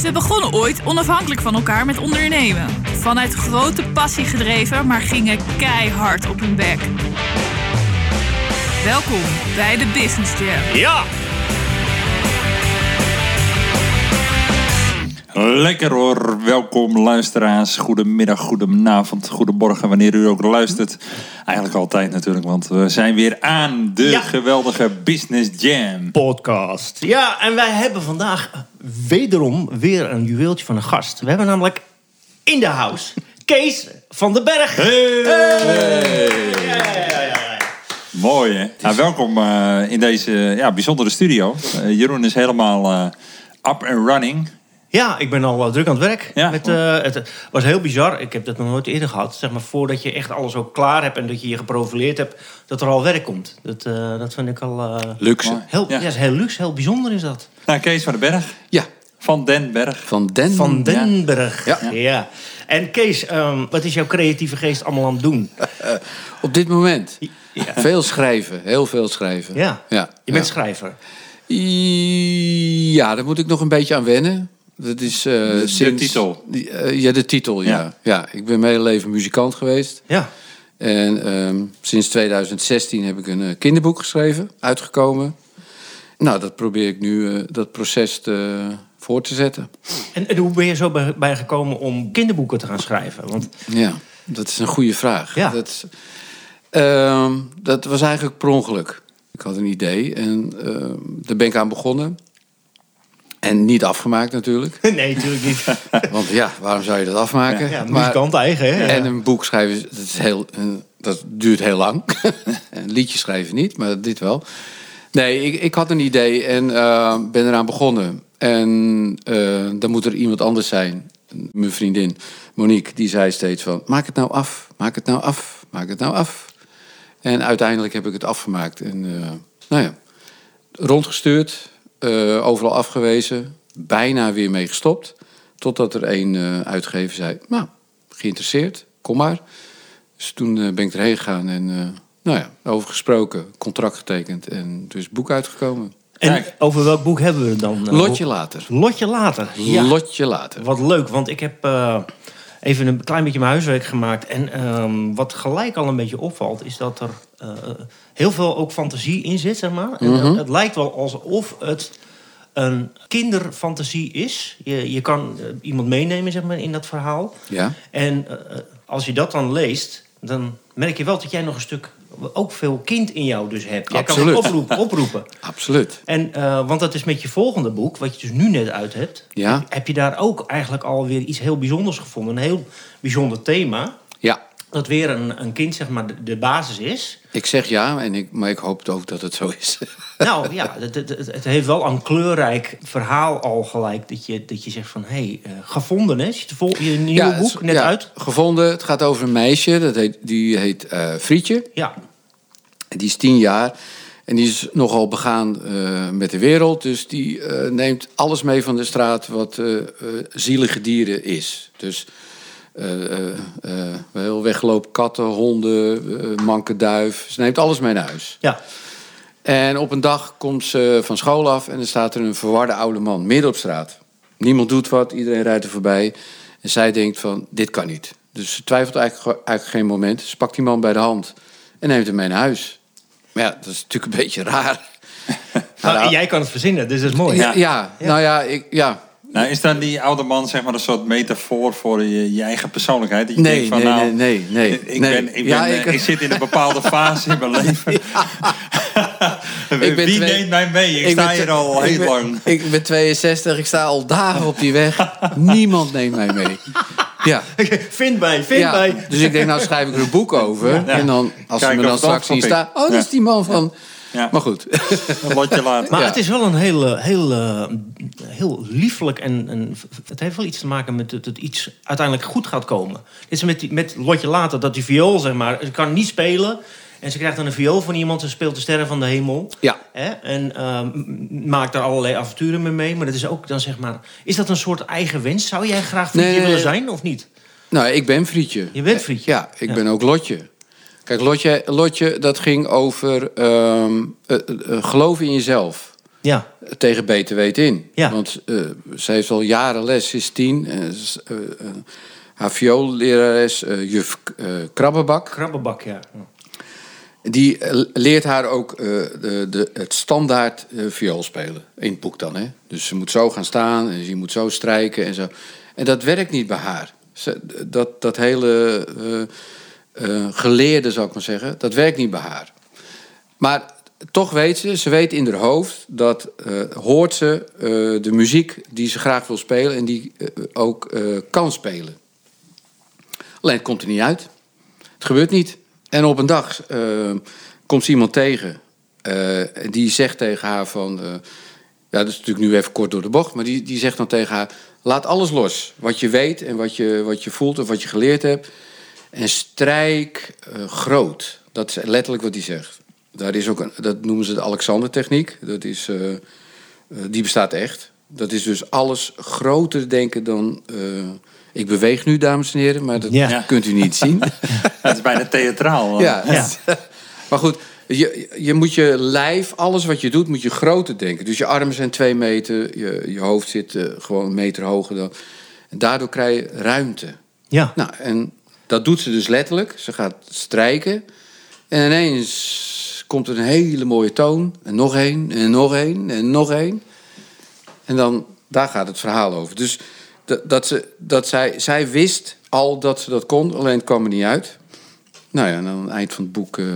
Ze begonnen ooit onafhankelijk van elkaar met ondernemen. Vanuit grote passie gedreven, maar gingen keihard op hun bek. Welkom bij de Business Jam. Ja! Lekker hoor, welkom luisteraars. Goedemiddag, goedenavond, goedemorgen, wanneer u ook luistert. Eigenlijk altijd natuurlijk, want we zijn weer aan de Ja. geweldige Business Jam. Podcast. Ja, en wij hebben vandaag wederom weer een juweeltje van een gast. We hebben namelijk in de house Kees van den Berg. Mooi hè? Nou, welkom eh, in deze ja, bijzondere studio. Eh, Jeroen is helemaal eh, up and running. Ja, ik ben al eh, druk aan het werk. Ja. Met, eh, het was heel bizar. Ik heb dat nog nooit eerder gehad. Zeg maar voordat je echt alles ook klaar hebt en dat je je geprofileerd hebt, dat er al werk komt. Dat, eh, dat vind ik al eh, Luxe. heel, Ja. ja. is heel luxe, heel bijzonder is dat. Nou, Kees van den Berg, Ja, van Den Berg. van Den. Van den Berg. Ja. ja. En Kees, ehm, wat is jouw creatieve geest allemaal aan het doen? Op dit moment. Ja. Veel schrijven, heel veel schrijven. Ja. ja. Je bent ja. schrijver. Ja, daar moet ik nog een beetje aan wennen. Dat is eh, de sinds... titel. Eh, ja, de titel, ja. Ja. ja. Ik ben mijn hele leven muzikant geweest. Ja. En ehm, sinds 2016 heb ik een eh, kinderboek geschreven, uitgekomen. Nou, dat probeer ik nu, dat proces te, voor te zetten. En, en hoe ben je zo bij, bij gekomen om kinderboeken te gaan schrijven? Want Ja, dat is een goede vraag. Ja. Dat, ehm, dat was eigenlijk per ongeluk. Ik had een idee en ehm, daar ben ik aan begonnen. En niet afgemaakt natuurlijk. nee, natuurlijk niet. Want ja, waarom zou je dat afmaken? Ja, Maar- muzikant eigen, hè? En een boek schrijven, dat, is heel, dat duurt heel lang. een liedje schrijven niet, maar dit wel. Nee, ik, ik had een idee en eh, ben eraan begonnen. En eh, dan moet er iemand anders zijn. Mijn vriendin Monique, die zei steeds van... maak het nou af, maak het nou af, maak het nou af. En uiteindelijk heb ik het afgemaakt. En eh, nou ja, rondgestuurd, eh, overal afgewezen. Bijna weer mee gestopt. Totdat er een eh, uitgever zei... nou, geïnteresseerd, kom maar. Dus toen eh, ben ik erheen gegaan en... eh, nou ja, over gesproken, contract getekend en dus boek uitgekomen. En Kijk. over welk boek hebben we het dan? Lotje later. Lotje later. Ja. Lotje later. Wat leuk, want ik heb eh, even een klein beetje mijn huiswerk gemaakt. En ehm, wat gelijk al een beetje opvalt, is dat er eh, heel veel ook fantasie in zit, zeg maar. En, eh, het lijkt wel alsof het een kinderfantasie is. Je, je kan eh, iemand meenemen, zeg maar, in dat verhaal. Ja, En eh, als je dat dan leest, dan merk je wel dat jij nog een stuk ook veel kind in jou dus hebt. Jij kan Absoluut. het oproepen. oproepen. absoluut. En, eh, want dat is met je volgende boek, wat je dus nu net uit hebt... Ja. heb je daar ook eigenlijk alweer iets heel bijzonders gevonden. Een heel bijzonder thema. Dat weer een, een kind, zeg maar, de, de basis is. ik zeg ja, en ik, maar ik hoop ook dat het zo is. Nou ja, het, het, heeft wel een kleurrijk verhaal al gelijk. Dat je, dat je zegt van, hé, hey, eh, gevonden hè? Je, vol, je nieuwe Ja, boek, net ja, uit. Gevonden. Het gaat over een meisje, dat heet, die heet eh, Frietje. Ja, En die is tien jaar. En die is nogal begaan eh, met de wereld. Dus die neemt alles mee van de straat wat zielige dieren is. Dus heel weggelopen katten, honden, eh manke duif. Ze neemt alles mee naar huis. ja. En op een dag komt ze van school af en er staat er een verwarde oude man midden op straat. Niemand doet wat, iedereen rijdt er voorbij. En zij denkt van, dit kan niet. Dus ze twijfelt eigenlijk, eigenlijk geen moment. Ze pakt die man bij de hand en neemt hem mee naar huis. Maar ja, dat is natuurlijk een beetje raar. Nou, Nou, jij kan het verzinnen, dus dat is mooi. Ja, ja, nou ja, ik, ja. Nou, is dan die oude man zeg maar een soort metafoor voor je, je eigen persoonlijkheid? Dat je Nee, denkt van, nee, nou, nee, nee, nee, Ik, nee. Ben, ik, ben, Ja, eh, ik- ik, zit in een bepaalde fase in mijn leven. Wie twee- neemt mij mee? Ik, sta ben hier al heel ben- lang. Ik ben 62, ik sta al dagen op die weg. Niemand neemt mij mee. Ja. vind mij, vind Ja, mij. dus ik denk, nou schrijf ik er een boek over. En dan, als ze me dan straks zien staan... Oh, dat is die man van... Ja. Maar goed. Een lotje later. Maar Ja. het is wel een heel, eh, heel, eh, heel liefelijk en, en het heeft wel iets te maken met dat het iets uiteindelijk goed gaat komen. Dit is met, die, met Lotje later, dat die viool, zeg maar, ze kan niet spelen. En ze krijgt dan een viool van iemand, ze speelt de sterren van de hemel. Ja. Hè? En ehm, maakt daar allerlei avonturen mee mee. Maar dat is ook dan zeg maar, is dat een soort eigen wens? Zou jij graag vriendje Nee, nee, willen zijn of niet? Nou, ik ben Frietje. Je bent Frietje? Ja, ik Ja. ben ook Lotje. Kijk, Lotje, Lotje dat ging over ehm, eh, eh, geloven in jezelf. Ja, tegen beter weten in. Ja. Want eh, zij heeft al jaren les, ze is tien. eh, ze eh, eh, haar vioollerares, eh, juf eh, Krabbenbak... krabbenbak, ja. Die eh, leert haar ook eh, de, de, het standaard eh, viool spelen. In het boek dan, hè. Dus ze moet zo gaan staan en ze moet zo strijken en zo. En dat werkt niet bij haar. Ze, dat, dat hele eh, eh, geleerde, zou ik maar zeggen, dat werkt niet bij haar. Maar toch weet ze, ze weet in haar hoofd dat eh, hoort ze eh, de muziek die ze graag wil spelen en die ook kan spelen. Alleen het komt er niet uit. Het gebeurt niet. En op een dag komt ze iemand tegen. en die zegt tegen haar van... ja, dat is natuurlijk nu even kort door de bocht. Maar die, die zegt dan tegen haar... Laat alles los. Wat je weet en wat je, wat je voelt of wat je geleerd hebt. En strijk eh, groot. Dat is letterlijk wat hij zegt. Daar is ook een, dat noemen ze de Alexander-techniek. Dat is, eh, eh, die bestaat echt. Dat is dus alles groter denken dan... eh, ik beweeg nu, dames en heren, maar dat Ja. kunt u niet zien. Het is bijna theatraal. Ja. Ja. maar goed, je, je moet je lijf, alles wat je doet, moet je groter denken. Dus je armen zijn twee meter, je, je hoofd zit eh, gewoon een meter hoger dan. En daardoor krijg je ruimte. Ja, Nou, en dat doet ze dus letterlijk. Ze gaat strijken. En ineens komt er een hele mooie toon. En nog één, en nog één, en nog één. En dan, daar gaat het verhaal over. Dus dat, dat, ze, dat zij, zij wist al dat ze dat kon, alleen het kwam er niet uit. Nou ja, en aan het eind van het boek eh,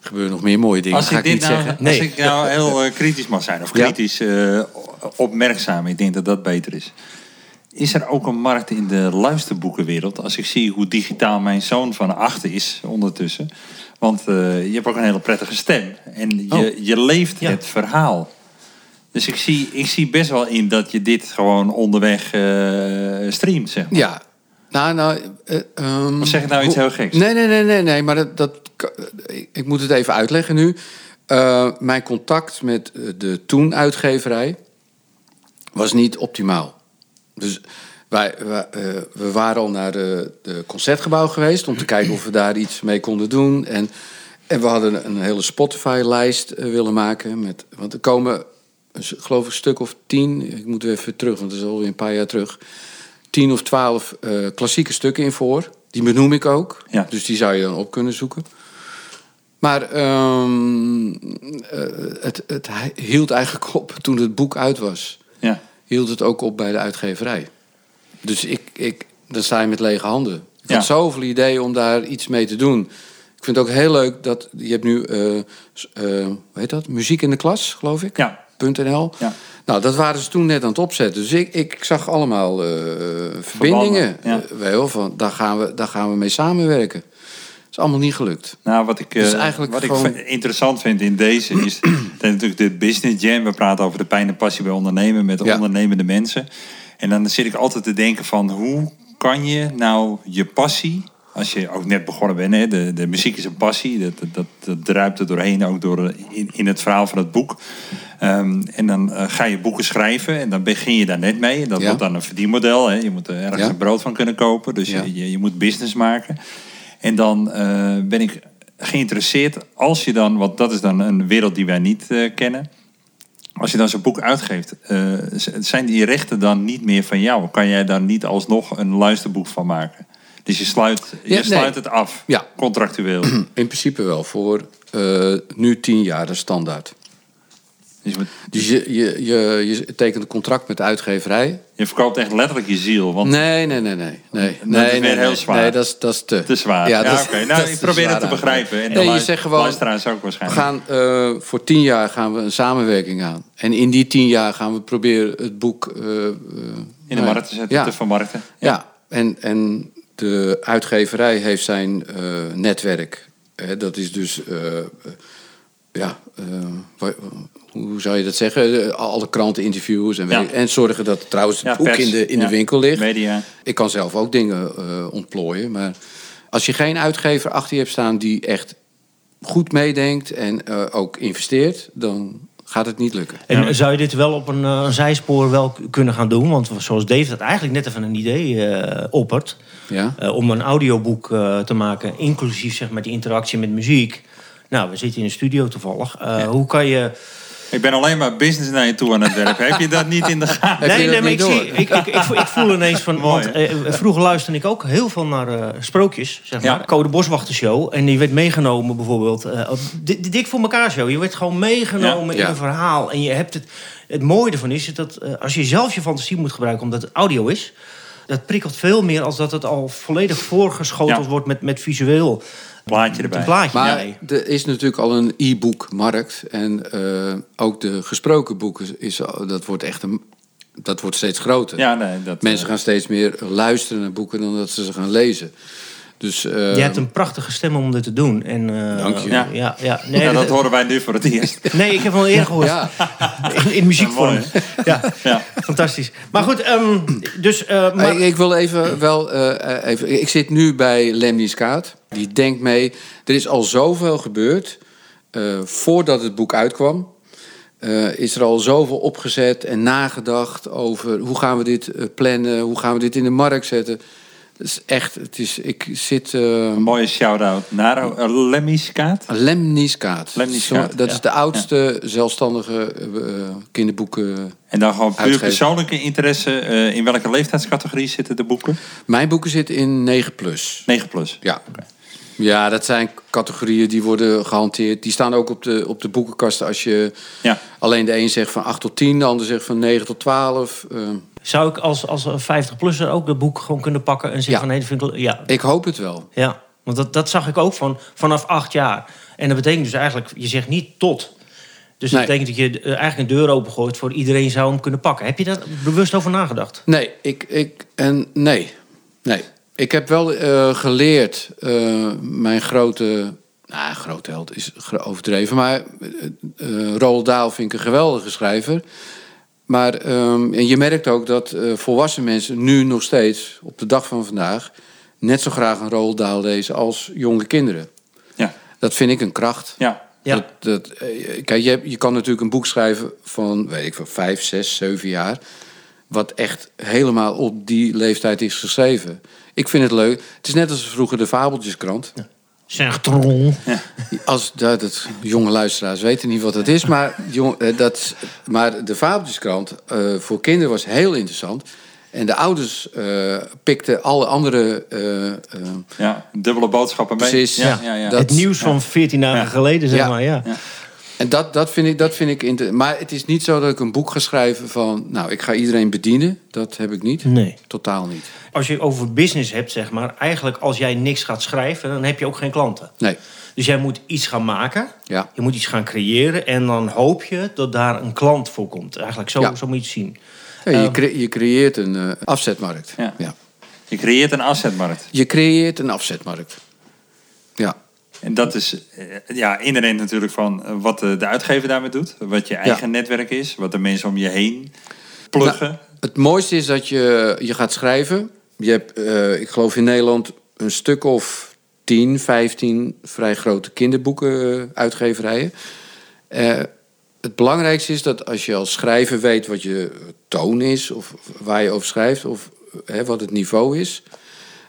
gebeuren nog meer mooie dingen. Als ga ik, ik, dit niet nou, zeggen. als ik nou heel eh, kritisch mag zijn, of Ja. kritisch eh, opmerkzaam, ik denk dat dat beter is. Is er ook een markt in de luisterboekenwereld? Als ik zie hoe digitaal mijn zoon van acht is ondertussen. Want eh, je hebt ook een hele prettige stem. En je, Oh. je leeft Ja. het verhaal. Dus ik zie, ik zie best wel in dat je dit gewoon onderweg eh, streamt, zeg maar. Ja. Nou, nou... Of zeg ik nou iets heel geks? Nee, nee, nee, nee, nee maar dat, dat, ik- moet het even uitleggen nu. Mijn contact met de toen uitgeverij was niet optimaal. Dus wij, wij, eh, we waren al naar de, de concertgebouw geweest om te kijken of we daar iets mee konden doen. En, en we hadden een hele Spotify-lijst eh, willen maken. Met, want er komen, geloof ik, een stuk of tien. Ik moet weer even terug, want dat is alweer een paar jaar terug. Tien of twaalf eh, klassieke stukken in voor. Die benoem ik ook. Ja. Dus die zou je dan op kunnen zoeken. Maar ehm, eh, het, het hield eigenlijk op toen het boek uit was Ja. Hield het ook op bij de uitgeverij. Dus ik, ik, dan sta je met lege handen. Ik Ja. had zoveel ideeën om daar iets mee te doen. Ik vind het ook heel leuk dat je hebt nu, eh, eh, hoe heet dat? Muziek in de klas, geloof ik. Ja. .nl. Ja. Nou, dat waren ze toen net aan het opzetten. Dus ik, ik zag allemaal eh, verbindingen. ja. Wel, van, daar, gaan we, daar gaan we mee samenwerken. Is allemaal niet gelukt. Nou, wat ik, eh, Dus eigenlijk wat gewoon- ik interessant vind in deze is natuurlijk de business jam. We praten over de pijn en passie bij ondernemen met Ja. ondernemende mensen. En dan zit ik altijd te denken van hoe kan je nou je passie, als je ook net begonnen bent, hè, de, de muziek is een passie, dat, dat, dat, druipt er doorheen, ook door, eh, in, in het verhaal van het boek. Ehm, en dan eh, ga je boeken schrijven en dan begin je daar net mee. En dat Ja. wordt dan een verdienmodel. Hè. Je moet er ergens Ja. een brood van kunnen kopen, dus je, je moet business maken. En dan eh, ben ik geïnteresseerd als je dan, want dat is dan een wereld die wij niet eh, kennen. Als je dan zo'n boek uitgeeft, eh, zijn die rechten dan niet meer van jou? Kan jij daar niet alsnog een luisterboek van maken? Dus je sluit, je Ja, nee. sluit het af, Ja. contractueel. In principe wel, voor nu tien jaar, de standaard. Dus Dus je, je, je, je tekent een contract met de uitgeverij. je verkoopt echt letterlijk je ziel. Want Nee, nee, nee, nee. nee. is nee, weer nee, heel zwaar. Nee, dat is, dat is te. te zwaar. Ja, dat is- oké. dat Nou, is ik probeer het te begrijpen. En Nee, je zegt gewoon, luisteraars ook We gaan eh, voor tien jaar gaan we een samenwerking aan. En in die tien jaar gaan we proberen het boek... eh, eh, in de markt te zetten, ja. te vermarkten. Ja, en, en de uitgeverij heeft zijn netwerk. Hè, dat is dus, ja, eh, hoe zou je dat zeggen? Eh, Alle kranteninterviews en, Ja. en zorgen dat trouwens het Ja, boek pers. in de, in Ja. de winkel ligt. Media. Ik kan zelf ook dingen eh, ontplooien, maar als je geen uitgever achter je hebt staan die echt goed meedenkt en eh, ook investeert, dan gaat het niet lukken. En zou je dit wel op een zijspoor wel kunnen gaan doen? Want zoals Dave dat eigenlijk net even een idee oppert... Ja? eh, om een audioboek eh, te maken, inclusief zeg maar, die interactie met muziek. Nou, we zitten in een studio toevallig. Eh, Hoe kan je Ik ben alleen maar business naar je toe aan het werken. Heb je dat niet in de gaten? Nee, nee, maar ik, zie, ik, ik, ik, voel- ik voel ineens van... Mooi, want, eh, vroeger luisterde ik ook heel veel naar eh, sprookjes, zeg Ja. maar. Code Boswachter show. En die werd meegenomen bijvoorbeeld. eh, op de, de Dik voor elkaar show. Je werd gewoon meegenomen Ja. in Ja. een verhaal. En je hebt het... Het mooie ervan is dat eh, als je zelf je fantasie moet gebruiken... omdat het audio is... Dat prikkelt veel meer als dat het al volledig voorgeschoteld Ja. wordt met, met visueel. Plaatje Een erbij. plaatje Maar er is natuurlijk al een e-book-markt. En eh, ook de gesproken boeken, is, dat, wordt echt een, dat wordt steeds groter. Ja, nee, dat, Mensen gaan steeds meer luisteren naar boeken dan dat ze ze gaan lezen. Dus, eh, Je hebt een prachtige stem om dit te doen. En, eh, Dank je. Ja, ja, ja. Nee, ja, dat dat- horen wij nu voor het eerst. nee, ik heb wel eerder gehoord. Ja, In, in muziekvorm. Ja, Ja, Ja. fantastisch. Maar goed, ehm, dus... eh, maar, ik, ik wil even wel eh, even. Ik zit nu bij Lemny Skaat. Die denkt mee. Er is al zoveel gebeurd. eh, voordat het boek uitkwam. eh, is er al zoveel opgezet en nagedacht over hoe gaan we dit plannen, hoe gaan we dit in de markt zetten. Het is echt, het is, ik zit. eh Een mooie shout-out naar uh, Lemmy Skaat. Lemny Skaat. Lemny Skaat, Dat ja. is de oudste zelfstandige eh, eh, kinderboeken. En dan gewoon puur persoonlijke interesse. in welke leeftijdscategorie zitten de boeken? Mijn boeken zitten in 9 plus. 9 plus. Ja. Ja, dat zijn categorieën die worden gehanteerd. Die staan ook op de, op de boekenkasten als je Ja. alleen de een zegt van 8 tot 10, de ander zegt van 9 tot 12. Zou ik als, als 50-plusser ook dat boek gewoon kunnen pakken en zeggen Ja. van... Nee, dat vind ik, ja, ik hoop het wel. ja, want dat, dat zag ik ook van, vanaf acht jaar. En dat betekent dus eigenlijk, je zegt niet tot. Dus dat Nee. betekent dat je eh, eigenlijk een deur opengooit voor iedereen zou hem kunnen pakken. Heb je daar bewust over nagedacht? Nee, ik, ik, en nee, nee. Ik heb wel eh, geleerd, eh, mijn grote, nou, grote held is overdreven, maar eh, Roald Dahl vind ik een geweldige schrijver. Maar ehm, en je merkt ook dat eh, volwassen mensen nu nog steeds, op de dag van vandaag, net zo graag een Roald Dahl lezen als jonge kinderen. Ja. Dat vind ik een kracht. Ja. Ja. Dat, dat, eh, kijk, je, je kan natuurlijk een boek schrijven van, weet ik veel, vijf, zes, zeven jaar. Wat echt helemaal op die leeftijd is geschreven. Ik vind het leuk. Het is net als vroeger de Fabeltjeskrant. Zeg tron. Als, dat, dat, jonge luisteraars weten niet wat het is. Maar, jong, eh, dat, maar de Fabeltjeskrant eh, voor kinderen was heel interessant. En de ouders eh, pikten alle andere... ja. Dubbele boodschappen mee. Precies, Ja, ja. ja, ja. Dat- het nieuws van 14 dagen Ja. geleden, zeg Ja. maar. Ja. En dat, dat vind ik, dat vind ik inter- Maar het is niet zo dat ik een boek ga schrijven van... Nou, ik ga iedereen bedienen. Dat heb ik niet. Nee. Totaal niet. Als je over business hebt, zeg maar... eigenlijk als jij niks gaat schrijven, dan heb je ook geen klanten. Nee. Dus jij moet iets gaan maken. Ja. Je moet iets gaan creëren. En dan hoop je dat daar een klant voor komt. Eigenlijk zo, Ja. zo moet je het zien. Ja, je, Ehm. cre- je creëert een eh, afzetmarkt. Ja. Je creëert een assetmarkt. Je creëert een afzetmarkt. Ja. En dat is eh, ja, inherent natuurlijk van eh, wat de, de uitgever daarmee doet. Wat je eigen netwerk is. Wat de mensen om je heen pluggen. Nou, het mooiste is dat je, je gaat schrijven. Je hebt, eh, ik geloof in Nederland, een stuk of 10, 15 vrij grote kinderboekenuitgeverijen. Eh het belangrijkste is dat als je als schrijver weet wat je toon is, of waar je over schrijft, of hè, wat het niveau is,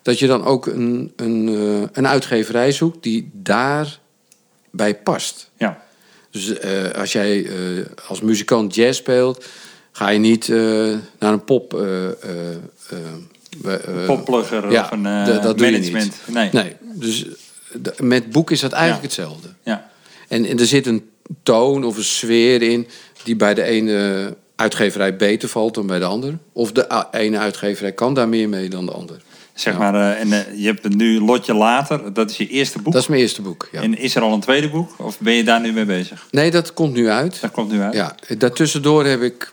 dat je dan ook een, een, eh, een uitgeverij zoekt die daarbij past. ja. Dus eh, als jij eh, als muzikant jazz speelt, ga je niet naar een pop. Popplugger ja, of een dat- dat doe je management. Nee. Nee, dus met boek is dat eigenlijk Ja. hetzelfde. Ja. En, en er zit een toon of een sfeer in die bij de ene uitgeverij beter valt dan bij de ander. Of de ene uitgeverij kan daar meer mee dan de ander. Zeg Ja. maar, eh, en eh, je hebt het nu Lotje Later. Dat is je eerste boek. Dat is mijn eerste boek. Ja. En is er al een tweede boek? Of ben je daar nu mee bezig? Nee, dat komt nu uit. Dat komt nu uit. Ja, daartussendoor heb ik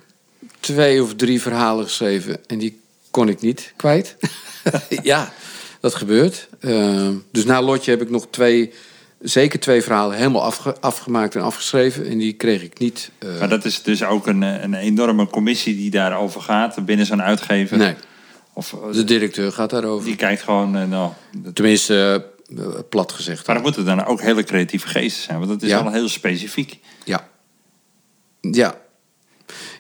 twee of drie verhalen geschreven en die kon ik niet kwijt. ja, dat gebeurt. Eh, dus na Lotje heb ik nog twee, zeker twee verhalen helemaal afge- afgemaakt en afgeschreven en die kreeg ik niet. eh, Maar dat is dus ook een, een enorme commissie die daarover gaat binnen zo'n uitgever. nee, Of, eh, de directeur gaat daarover. die kijkt gewoon, eh, nou, Tenminste, eh, plat gezegd. maar dan moeten dan ook hele creatieve geesten zijn, want dat is Ja. wel heel specifiek. Ja. Ja.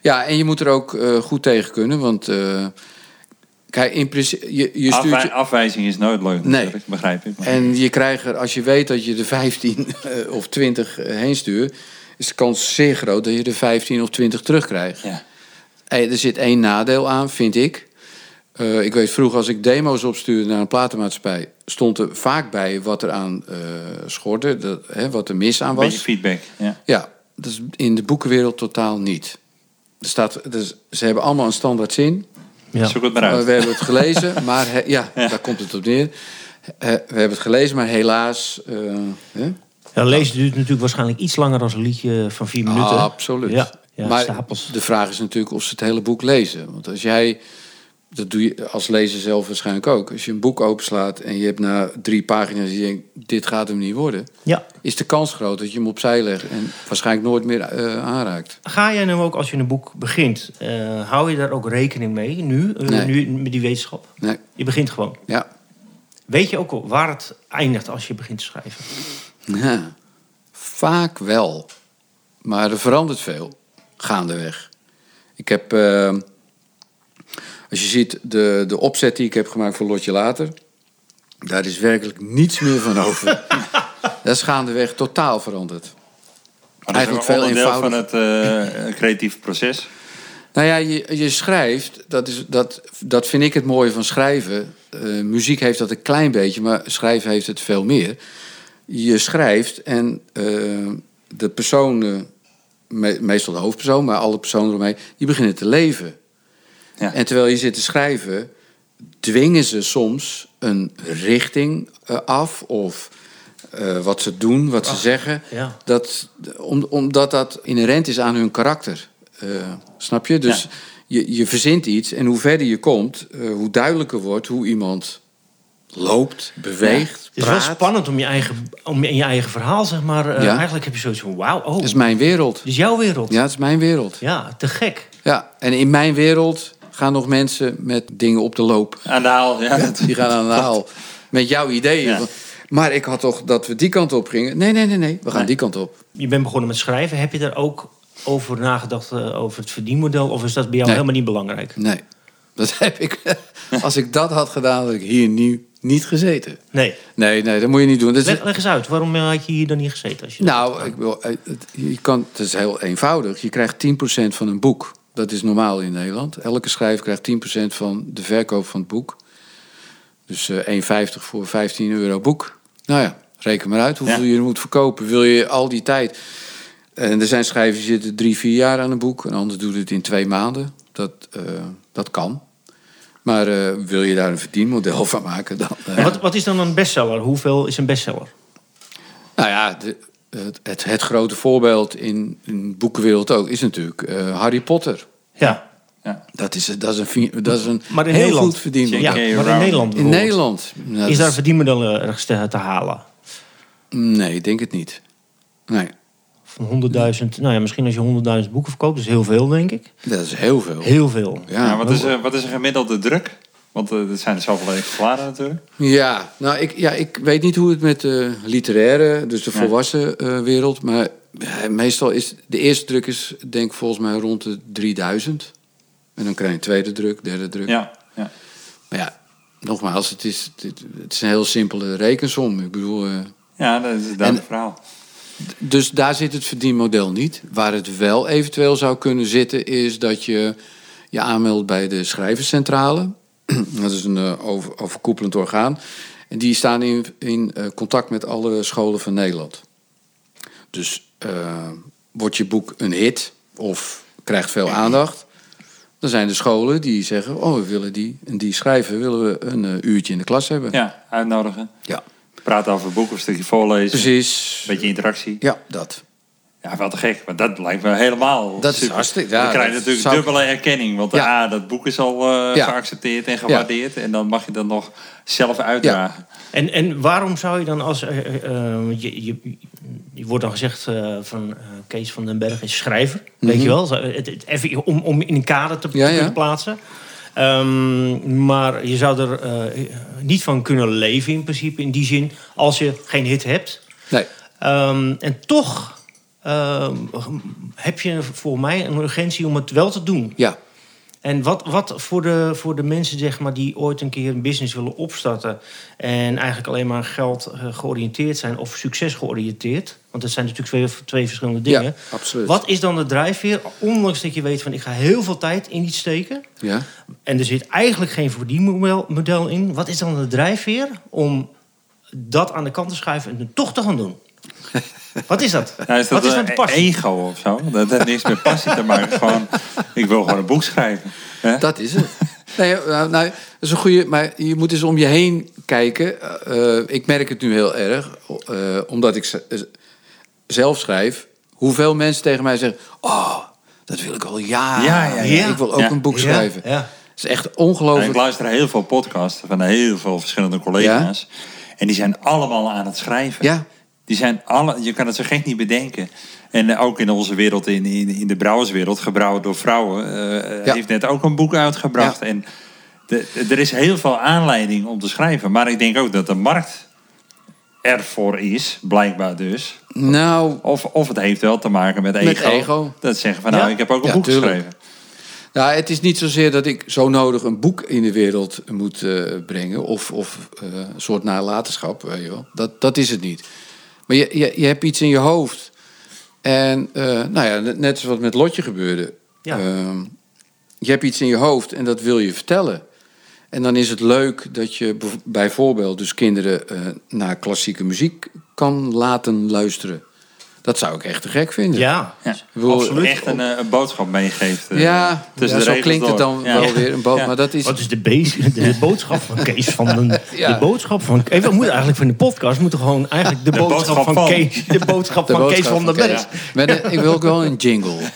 Ja, en je moet er ook goed tegen kunnen, want eh, kijk, in principe, je, je stuurt je, afwijzing is nooit leuk Nee. natuurlijk, begrijp ik. Maar- En je krijgt er, als je weet dat je er 15 eh, of 20 heen stuurt. is de kans zeer groot dat je er 15 of 20 terugkrijgt. Ja. Eh, Er zit één nadeel aan, vind ik. Eh, ik weet vroeger als ik demo's opstuurde naar een platenmaatschappij, stond er vaak bij wat er aan eh schorde, dat, hè, wat er mis aan Een was. beetje feedback. Ja. Ja, dat is in de boekenwereld totaal niet. Er staat, dus, ze hebben allemaal een standaard zin. Ja. Zoek het maar Uh, uit. we hebben het gelezen, maar he- ja, daar komt het op neer. Eh, we hebben het gelezen, maar helaas. eh, hè? Ja, lezen duurt natuurlijk waarschijnlijk iets langer dan een liedje van vier minuten. absoluut. Ja, ja maar stapels. de vraag is natuurlijk of ze het hele boek lezen. Want als jij, dat doe je als lezer zelf waarschijnlijk ook. Als je een boek openslaat en je hebt na drie pagina's je denkt, dit gaat hem niet worden. Ja. Is de kans groot dat je hem opzij legt en waarschijnlijk nooit meer eh, aanraakt. Ga jij nou ook, als je een boek begint, eh, hou je daar ook rekening mee nu, eh, Nee. nu met die wetenschap? Nee, Je begint gewoon. ja. Weet je ook al waar het eindigt als je begint te schrijven? Ja, vaak wel. Maar er verandert veel gaandeweg. Ik heb, als je ziet, de, de opzet die ik heb gemaakt voor Lotje Later, daar is werkelijk niets meer van over. dat is gaandeweg totaal veranderd. Maar dat is Eigenlijk een veel onderdeel van eenvoudiger. het eh, creatieve proces. Nou ja, je, je schrijft, dat, is, dat, dat vind ik het mooie van schrijven. Eh, muziek heeft dat een klein beetje, maar schrijven heeft het veel meer. Je schrijft en eh, de personen, me- meestal de hoofdpersoon, maar alle personen eromheen, die beginnen te leven. Ja. En terwijl je zit te schrijven, dwingen ze soms een richting eh, af of eh, wat ze doen, wat ze zeggen. ja. Dat, om, omdat dat inherent is aan hun karakter. Eh, snap je? Dus Ja. je, je verzint iets en hoe verder je komt, hoe duidelijker wordt hoe iemand loopt, beweegt, Het is wel spannend om, je eigen, om in je eigen verhaal, zeg maar. Ja. Eigenlijk heb je zoiets van: wauw, oh, Dat is mijn wereld. dit is jouw wereld. Ja, het is mijn wereld. Ja, te gek. Ja, en in mijn wereld gaan nog mensen met dingen op de loop. Aan de haal, ja. Die gaan aan de haal. Met jouw ideeën. Ja. Maar ik had toch dat we die kant op gingen. Nee, nee, nee, nee. We gaan Nee. die kant op. Je bent begonnen met schrijven. Heb je daar ook over nagedacht, eh, over het verdienmodel? Of is dat bij jou Nee. helemaal niet belangrijk? Nee. Dat heb ik. Als ik dat had gedaan, had ik hier nu niet gezeten. Nee. Nee, nee, dat moet je niet doen. Dat is, Leg, leg eens uit, waarom eh, had je hier dan niet gezeten? Als je nou, ik wil, eh, het, je kan, het is heel eenvoudig. Je krijgt 10% van een boek. Dat is normaal in Nederland. Elke schrijver krijgt 10% van de verkoop van het boek. Dus eh 1,50 voor 15 euro boek. Nou ja, reken maar uit hoeveel Ja. je moet verkopen. Wil je al die tijd... En er zijn schrijvers die zitten drie, vier jaar aan een boek. Een ander doet het in twee maanden. Dat, eh, dat kan. Maar eh, wil je daar een verdienmodel van maken, dan... eh, wat, wat is dan een bestseller? Hoeveel is een bestseller? Nou ja, de, het, het, het grote voorbeeld in, in de boekenwereld ook is natuurlijk eh, Harry Potter. Ja. Ja. Dat is, dat is een, dat is een Maar in heel Nederland- goed verdienmodel. Ja, maar in. Nederland In. Nederland? Nou, Is daar dat verdienmodel eh, ergens te, te halen? Nee, ik denk het niet. Nee, Van 100.000, nou ja, misschien als je 100.000 boeken verkoopt, is heel veel, denk ik. dat is heel veel. Heel veel. Ja, Ja, wat, is, eh, wat is een gemiddelde druk? Want eh, er zijn er zoveel exemplaren natuurlijk. Ja, nou, ik, ja, ik weet niet hoe het met de literaire, dus de volwassen eh, wereld, maar eh, meestal is de eerste druk is denk volgens mij rond de 3000. En dan krijg je een tweede druk, derde druk. Ja, ja. Maar ja, nogmaals, het is, het, het is een heel simpele rekensom. Ik bedoel, ja dat is En- het verhaal. dus daar zit het verdienmodel niet. Waar het wel eventueel zou kunnen zitten, is dat je je aanmeldt bij de schrijverscentrale. Dat is een eh, over, overkoepelend orgaan. En die staan in, in eh, contact met alle scholen van Nederland. Dus eh, wordt je boek een hit of krijgt veel aandacht, dan zijn er scholen die zeggen: Oh, we willen die en die schrijver willen we een uurtje in de klas hebben. Ja, uitnodigen. Ja, Praten over een boek of een stukje voorlezen. precies. Beetje interactie. Ja, dat. Ja, wel te gek. Maar dat lijkt me helemaal Dat is super. hartstikke- ja, Dan krijg je dat natuurlijk zou ik- dubbele erkenning. Want Ja. ah, dat boek is al eh, Ja. geaccepteerd en gewaardeerd. En dan mag je dat nog zelf uitdragen. En, en waarom zou je dan als... eh, eh, eh, je, je, je wordt dan gezegd eh, van eh, Kees van den Berg is schrijver. Weet je wel? Zo, Het, het- even om, om in een kader te, te Mhm. Ja, ja. kunnen plaatsen. Ehm, maar je zou er eh, niet van kunnen leven in principe. In die zin, als je geen hit hebt. Nee. Ehm, en toch ehm, heb je voor mij een urgentie om het wel te doen. Ja. En wat, wat voor, de, voor de mensen zeg maar, die ooit een keer een business willen opstarten... en eigenlijk alleen maar geld eh, georiënteerd zijn of succes georiënteerd... want dat zijn natuurlijk twee, twee verschillende dingen. Ja, absoluut. Wat is dan de drijfveer? Ondanks dat je weet van ik ga heel veel tijd in iets steken... Ja? en er zit eigenlijk geen verdienmodel model in... wat is dan de drijfveer om dat aan de kant te schuiven en het toch te gaan doen? Wat is dat? Nou, is dat Wat is een passie? ego of zo? Dat heeft niks met passie te maken. Gewoon, ik wil gewoon een boek schrijven. Hè? Dat is het. Nee, nou, nou, dat is een goede. Maar je moet eens om je heen kijken. Eh, eh, ik merk het nu heel erg, eh, omdat ik eh, zelf schrijf. Hoeveel mensen tegen mij zeggen: Oh, dat wil ik al jaren. Ja, ja, ja. Ik wil ook Ja. een boek schrijven. Ja, ja. Het is echt Nou, ongelooflijk. ik luister heel veel podcasts van heel veel verschillende collega's. En die zijn allemaal aan het schrijven. Ja. Die zijn alle, je kan het zo gek niet bedenken. En eh, ook in onze wereld, in, in, in de brouwerswereld, gebrouwen door vrouwen, eh, Ja. heeft net ook een boek uitgebracht. Ja. En de, er is heel veel aanleiding om te schrijven. Maar ik denk ook dat de markt ervoor is, blijkbaar dus. Nou, Of, of het heeft wel te maken met ego. Met ego. Dat zeggen van, nou, Ja. ik heb ook een boek tuurlijk. geschreven. Nou, het is niet zozeer dat ik zo nodig een boek in de wereld moet eh, brengen. Of, of eh, een soort nalatenschap, weet je wel. Dat, dat is het niet. Maar je, je, je hebt iets in je hoofd. En eh, nou ja, net zoals wat met Lotje gebeurde. Ja. Ehm, je hebt iets in je hoofd en dat wil je vertellen. En dan is het leuk dat je bijvoorbeeld dus kinderen eh, naar klassieke muziek kan laten luisteren. Dat zou ik echt te gek vinden. Ja, Ja. Ik bedoel, absoluut. Echt een, eh, een boodschap meegeeft. eh, Ja, tussen ja, de zo klinkt het dan Ja. wel weer een. Maar dat is Wat is de, base, de boodschap van Kees van den, Ja. de boodschap van Even, we moeten eigenlijk van de podcast moeten gewoon eigenlijk de, boodschap, boodschap van, van. Kees, de boodschap de van Kees boodschap van Kees. Met een- ik wil ook wel een jingle.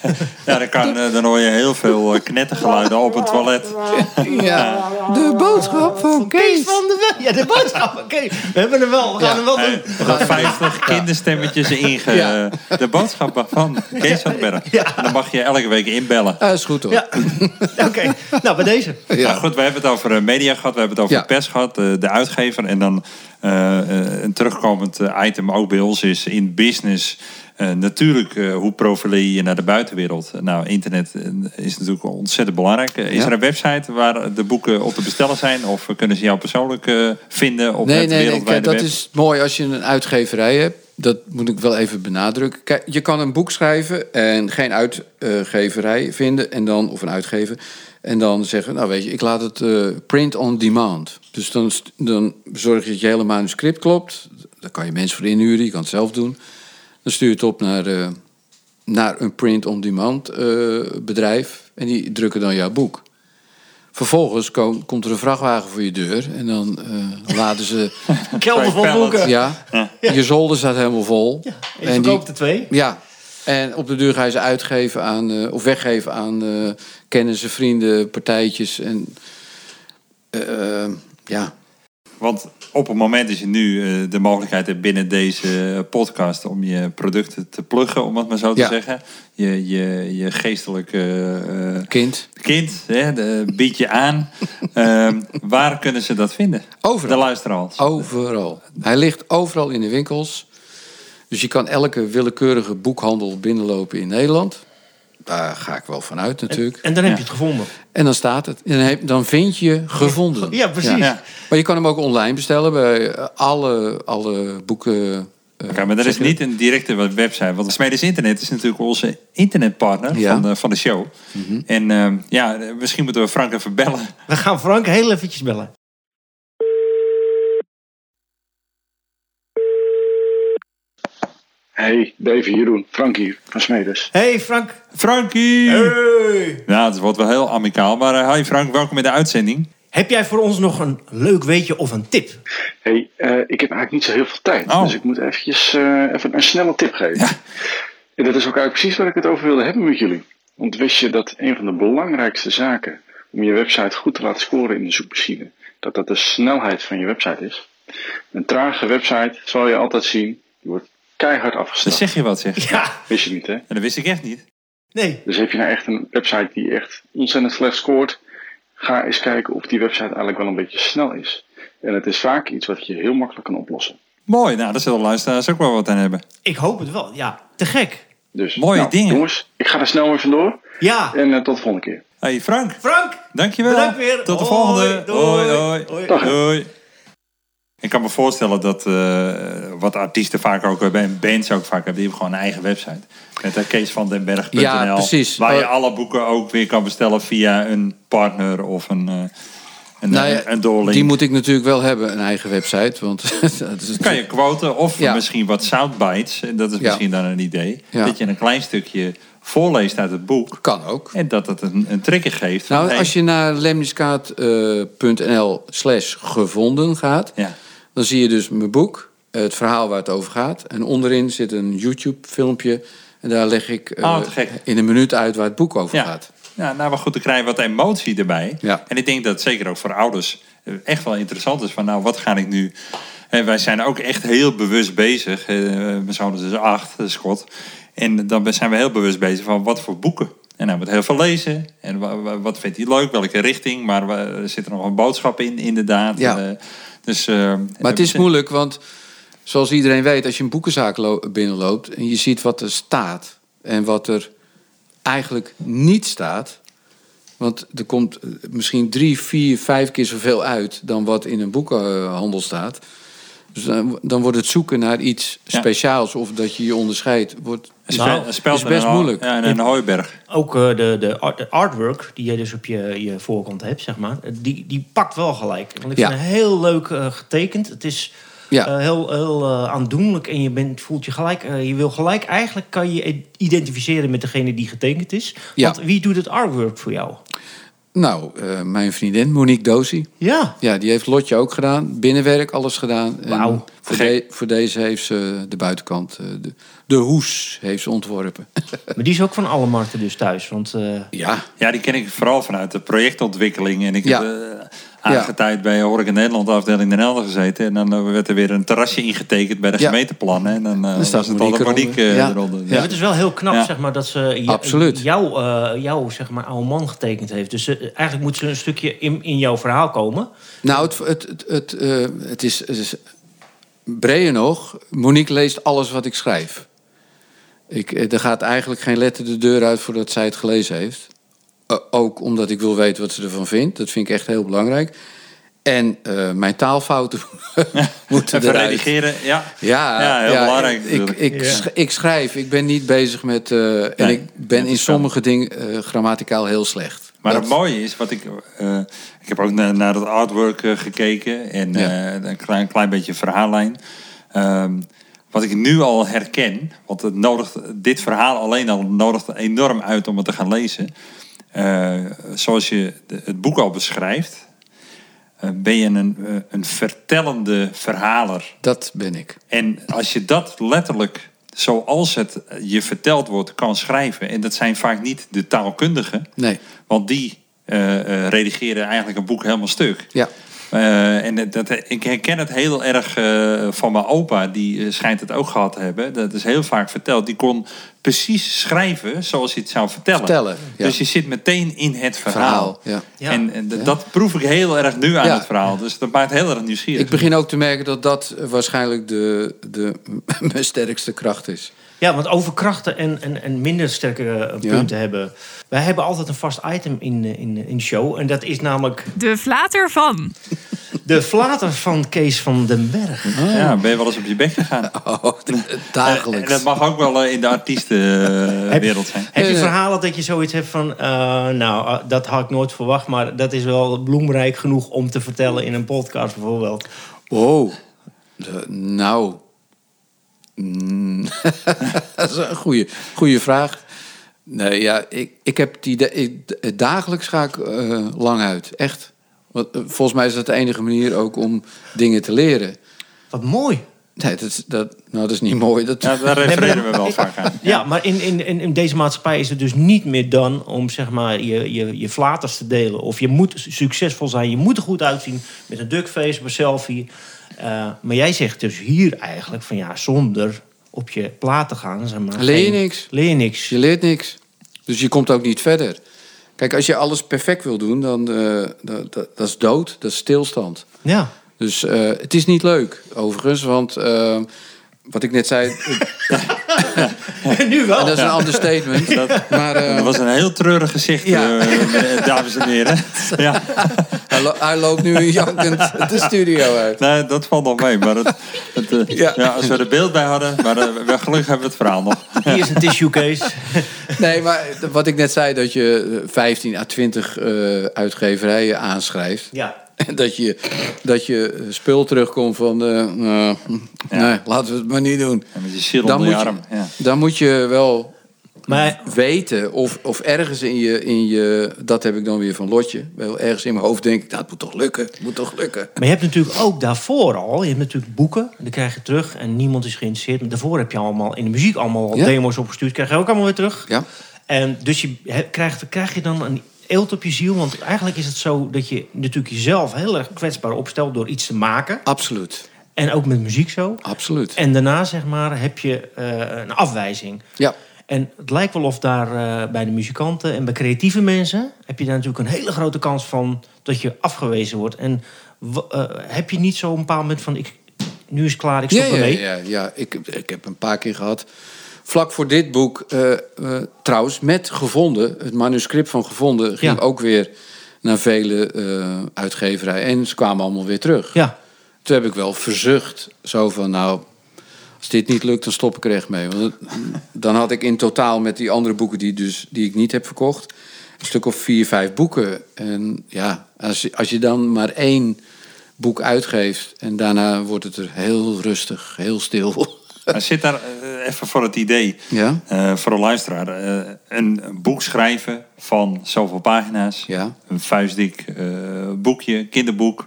Ja, dan, kan, eh, dan hoor je heel veel knettergeluiden op het toilet. Ja. De boodschap van Kees Kees. van den Berg. Ja, de boodschap van Kees. We hebben hem wel. We gaan Ja. hem wel doen. Er gaan 50 kinderstemmetjes inge... Ja. De boodschap van Kees van Berg. Dan mag je elke week inbellen. Ah, is goed hoor. Ja, oké. Nou, bij deze. Maar Ja. goed, we hebben het over eh, media gehad, we hebben het over pers gehad, eh, de uitgever. En dan eh, eh, een terugkomend eh, item ook bij ons is in business. eh, natuurlijk, eh, hoe profileer je naar de buitenwereld? Nou, internet eh, is natuurlijk ontzettend belangrijk. Eh, is Ja. er een website waar de boeken op te bestellen zijn? Of kunnen ze jou persoonlijk eh, vinden op Nee, het nee, nee. wereldwijde Kijk, dat web? is mooi als je een uitgeverij hebt. Dat moet ik wel even benadrukken. Kijk, je kan een boek schrijven en geen uitgeverij vinden. En dan, of een uitgever. En dan zeggen, nou weet je, ik laat het eh, print on demand. Dus dan, dan zorg je dat je hele manuscript klopt. Daar kan je mensen voor inhuren, je kan het zelf doen. Dan stuur je het op naar, eh, naar een print on demand eh, bedrijf. En die drukken dan jouw boek. Vervolgens kom- komt er een vrachtwagen voor je deur. En dan eh, laden ze... Kelder van Pallets. boeken. Ja, je zolder staat helemaal vol. Je en die, verkoopt er twee. ja, en op de deur ga je ze uitgeven aan, eh, of weggeven aan eh kennissen, vrienden, partijtjes. En ja, Want op het moment dat je nu eh, de mogelijkheid hebt binnen deze podcast om je producten te pluggen, om het maar zo te Ja. zeggen. Je, je, je geestelijke eh, kind. kind hè, de, bied je aan. Ehm, waar kunnen ze dat vinden? Overal. De luisteraars. Overal. Hij ligt overal in de winkels. Dus je kan elke willekeurige boekhandel binnenlopen in Nederland. Daar ga ik wel vanuit natuurlijk. En dan heb Ja. je het gevonden. En dan staat het. En dan, heb- dan vind je gevonden. Ja, precies. Ja. Maar je kan hem ook online bestellen bij eh, alle, alle boeken. eh, Oké, maar er is niet een directe website. Want Smedes Internet is natuurlijk onze internetpartner Ja. van, de, van de show. En ehm, ja, misschien moeten we Frank even bellen. We gaan Frank heel eventjes bellen. Hey, Dave, Jeroen, Frank hier van Smedes. Hey Frank. Frankie! Hey. Nou, het wordt wel heel amicaal. Maar eh, hi Frank, welkom in de uitzending. Heb jij voor ons nog een leuk weetje of een tip? Hey, eh, ik heb eigenlijk niet zo heel veel tijd, Oh. dus ik moet eventjes eh, even een snelle tip geven. En dat is ook eigenlijk precies waar ik het over wilde hebben met jullie. Want wist je dat een van de belangrijkste zaken om je website goed te laten scoren in de zoekmachine, dat dat de snelheid van je website is? Een trage website zal je altijd zien, die wordt keihard Dan afgestraft. zeg je wat, zeg. Ja. Wist je niet, hè? En dat wist ik echt niet. Nee. Dus heb je nou echt een website die echt ontzettend slecht scoort, ga eens kijken of die website eigenlijk wel een beetje snel is. En het is vaak iets wat je heel makkelijk kan oplossen. Mooi, nou, daar zullen de luisteraars ook wel wat aan hebben. Ik hoop het wel. Ja, te gek. Dus, Mooie nou, dingen. Jongens, ik ga er snel mee vandoor Ja. en eh, tot de volgende keer. Hey Frank, Frank, dankjewel. Bedankt weer. Tot de Hoi, volgende. doei. Hoi, hoi. Hoi. Dag. Hoi. Ik kan me voorstellen dat eh, wat artiesten vaak ook hebben en bands ook vaak hebben, die hebben gewoon een eigen website. Met uh, keesvandenberg.nl. Ja, precies. Waar je Oh. alle boeken ook weer kan bestellen via een partner of een, eh een, Nou ja, een. Die moet ik natuurlijk wel hebben, een eigen website. Want dat is kan je quoten of Ja. misschien wat soundbites. En Dat is Ja. misschien dan een idee. Dat je een klein stukje voorleest uit het boek. Kan ook. En dat het een, een trigger geeft. van, Nou, hey, als je naar lemniskaat.nl slash gevonden gaat... Dan zie je dus mijn boek, het verhaal waar het over gaat. En onderin zit een YouTube-filmpje. En daar leg ik eh, Oh, gek. in een minuut uit waar het boek over Ja. gaat. Ja, nou, maar goed, dan krijg je wat emotie erbij. Ja. En ik denk dat het zeker ook voor ouders eh, echt wel interessant is. Van nou, wat ga ik nu... En wij zijn ook echt heel bewust bezig. Eh, Mijn zoon is dus acht, eh, Scott. En dan zijn we heel bewust bezig van wat voor boeken. En hij moet heel veel lezen. En wa- wa- wat vindt hij leuk, welke richting. Maar er zit er nog een boodschap in, inderdaad. Ja. Eh, dus, eh, Maar het is moeilijk, want zoals iedereen weet... als je een boekenzaak lo- binnenloopt en je ziet wat er staat... en wat er eigenlijk niet staat... want er komt eh, misschien drie, vier, vijf keer zoveel uit... dan wat in een boekenhandel staat... Dus dan, dan wordt het zoeken naar iets Ja. speciaals... of dat je je onderscheidt, wordt, is, Een spe- een speld is best een- moeilijk. Ja, en een hooiberg. Ook eh, de, de, art- de artwork die je dus op je, je voorkant hebt, zeg maar, eh, die, die pakt wel gelijk. Want ik Ja. vind het heel leuk eh, getekend. Het is Ja. heel, heel aandoenlijk en je bent, voelt je gelijk, je wil gelijk, eigenlijk kan je je identificeren met degene die getekend is. Ja. Want wie doet het artwork voor jou? Nou, eh, mijn vriendin Monique Dozy... Ja. Ja, die heeft Lotje ook gedaan. Binnenwerk, alles gedaan. En Wauw. Voor, Gek. de- voor deze heeft ze de buitenkant, eh, de, de hoes, heeft ze ontworpen. Maar die is ook van alle markten dus thuis. Want eh, ja, Ja, die ken ik vooral vanuit de projectontwikkeling. En ik Ja. heb uh, aangetijd bij Horeca Nederland afdeling Den Helder gezeten. En dan eh, werd er weer een terrasje ingetekend bij de Ja. gemeenteplannen. En dan, eh Dan staat was het al de eronder. eh, Ja. eronder. Ja, het is wel heel knap, Ja. zeg maar, dat ze j- Absoluut. jou, eh, jou, zeg maar, oude man getekend heeft. Dus eh, eigenlijk moet ze een stukje in, in jouw verhaal komen. nou, het, het, het, het, eh, het, is, het is breder nog. Monique leest alles wat ik schrijf. Ik, eh, er gaat eigenlijk geen letter de deur uit voordat zij het gelezen heeft. Eh, ook omdat ik wil weten wat ze ervan vindt. Dat vind ik echt heel belangrijk. En eh, mijn taalfouten moeten Even eruit. redigeren, ja. Ja, Ja, heel belangrijk Ik, ik, ik, Ja. sch- ik schrijf, ik ben niet bezig met. eh, en ik ben in sommige dingen grammaticaal heel slecht. Maar Dat- het mooie is, wat ik, eh, ik heb ook naar, naar het artwork gekeken en Ja. een klein, klein beetje verhaallijn. Ehm, wat ik nu al herken, want het nodigt, dit verhaal alleen al nodigt enorm uit om het te gaan lezen. Eh, zoals je het boek al beschrijft, eh, ben je een, eh, een vertellende verhaler. Dat ben ik. En als je dat letterlijk zoals het je verteld wordt kan schrijven, en dat zijn vaak niet de taalkundigen, Nee. want die redigeren eigenlijk een boek helemaal stuk. Ja. Eh, en dat, ik herken het heel erg eh, van mijn opa, die eh, schijnt het ook gehad te hebben. Dat is heel vaak verteld. Die kon precies schrijven zoals hij het zou vertellen. Vertellen, ja. Dus je zit meteen in het verhaal. Verhaal. Ja. Ja. En, en dat proef ik heel erg nu aan Ja. het verhaal. Dus dat maakt heel erg nieuwsgierig. Ik begin ook te merken dat dat waarschijnlijk de, de, mijn sterkste kracht is. Ja, want over krachten en, en, en minder sterke eh, Ja. punten hebben. Wij hebben altijd een vast item in, eh, in, in de show. En dat is namelijk De flater van. de flater van Kees van den Berg. Ja, ben je wel eens op je bek gegaan? Oh, dagelijks. En dat mag ook wel eh, in de artiestenwereld zijn. Heb je Eh, verhalen dat je zoiets hebt van... eh, nou, eh, dat had ik nooit verwacht... maar dat is wel bloemrijk genoeg om te vertellen in een podcast bijvoorbeeld. Oh, de- nou. Mm, dat is een goede, goede vraag. Nee, ja, ik, ik heb die. Ik, dagelijks ga ik eh, lang uit. Echt. Want, eh, volgens mij is dat de enige manier ook om dingen te leren. Wat mooi. Nee, dat, is- dat, nou, dat is niet mooi. Dat, Ja, daar refereren we wel vaak aan. Ja, maar in, in, in, in deze maatschappij is het dus niet meer dan om zeg maar, je, je, je flaters te delen. Of je moet succesvol zijn, je moet er goed uitzien met een duckface of een selfie. Eh, maar jij zegt dus hier eigenlijk van ja, zonder op je plaat te gaan. Zeg maar, Leer je geen- niks. Leer je niks. Je leert niks. Dus je komt ook niet verder. Kijk, als je alles perfect wil doen, dan eh, dat, dat, dat is dood, dat is stilstand. Ja. Dus eh, het is niet leuk, overigens. Want wat ik net zei, nu wel. en dat is een ander statement. maar eh, Dat was een heel treurig gezicht, Ja. eh, dames en heren. Ja, hij, lo- hij loopt nu jankend de studio uit. nee, dat valt nog mee. Maar het, het, eh, Ja. ja. als we er beeld bij hadden, maar we gelukkig hebben we het verhaal nog. Hier is een tissue case. Nee, maar wat ik net zei, dat je eh, 15 à 20 eh, uitgeverijen aanschrijft. Ja. Dat je, dat je spul terugkomt van, eh, nou, nee, laten we het maar niet doen. En met je ziel Dan onder je moet je- arm. Ja. Dan moet je wel Maar weten of, of ergens in je, in je, dat heb ik dan weer van Lotje, wel ergens in mijn hoofd denk ik, nou, het moet toch lukken, het moet toch lukken. Maar je hebt natuurlijk ook daarvoor al, je hebt natuurlijk boeken, en die krijg je terug en niemand is geïnteresseerd. Maar daarvoor heb je allemaal in de muziek allemaal Ja. demo's opgestuurd, krijg je ook allemaal weer terug. Ja, En dus je krijgt, krijg je dan een eelt op je ziel, want eigenlijk is het zo dat je natuurlijk jezelf heel erg kwetsbaar opstelt door iets te maken. absoluut, En ook met muziek zo. absoluut. En daarna zeg maar heb je eh, een afwijzing. Ja, En het lijkt wel of daar eh, bij de muzikanten en bij creatieve mensen... heb je daar natuurlijk een hele grote kans van dat je afgewezen wordt. En eh, heb je niet zo'n bepaald moment van... Ik, nu is klaar, ik stop ja, ja, ermee? ja, ja. Ik, ik heb een paar keer gehad. Vlak voor dit boek, eh, eh, trouwens, met gevonden, het manuscript van gevonden, ging Ja. ook weer naar vele eh uitgeverijen. En ze kwamen allemaal weer terug. Ja, Toen heb ik wel verzucht, zo van, nou, als dit niet lukt, dan stop ik er echt mee. Want dan had ik in totaal met die andere boeken die, dus, die ik niet heb verkocht, een stuk of vier, vijf boeken. En ja, als, je- als je dan maar één boek uitgeeft en daarna wordt het er heel rustig, heel stil. Maar zit daar eh, even voor het idee, Ja? eh, voor een luisteraar, eh, een boek schrijven van zoveel pagina's. Ja. Een vuistdik eh, boekje, kinderboek.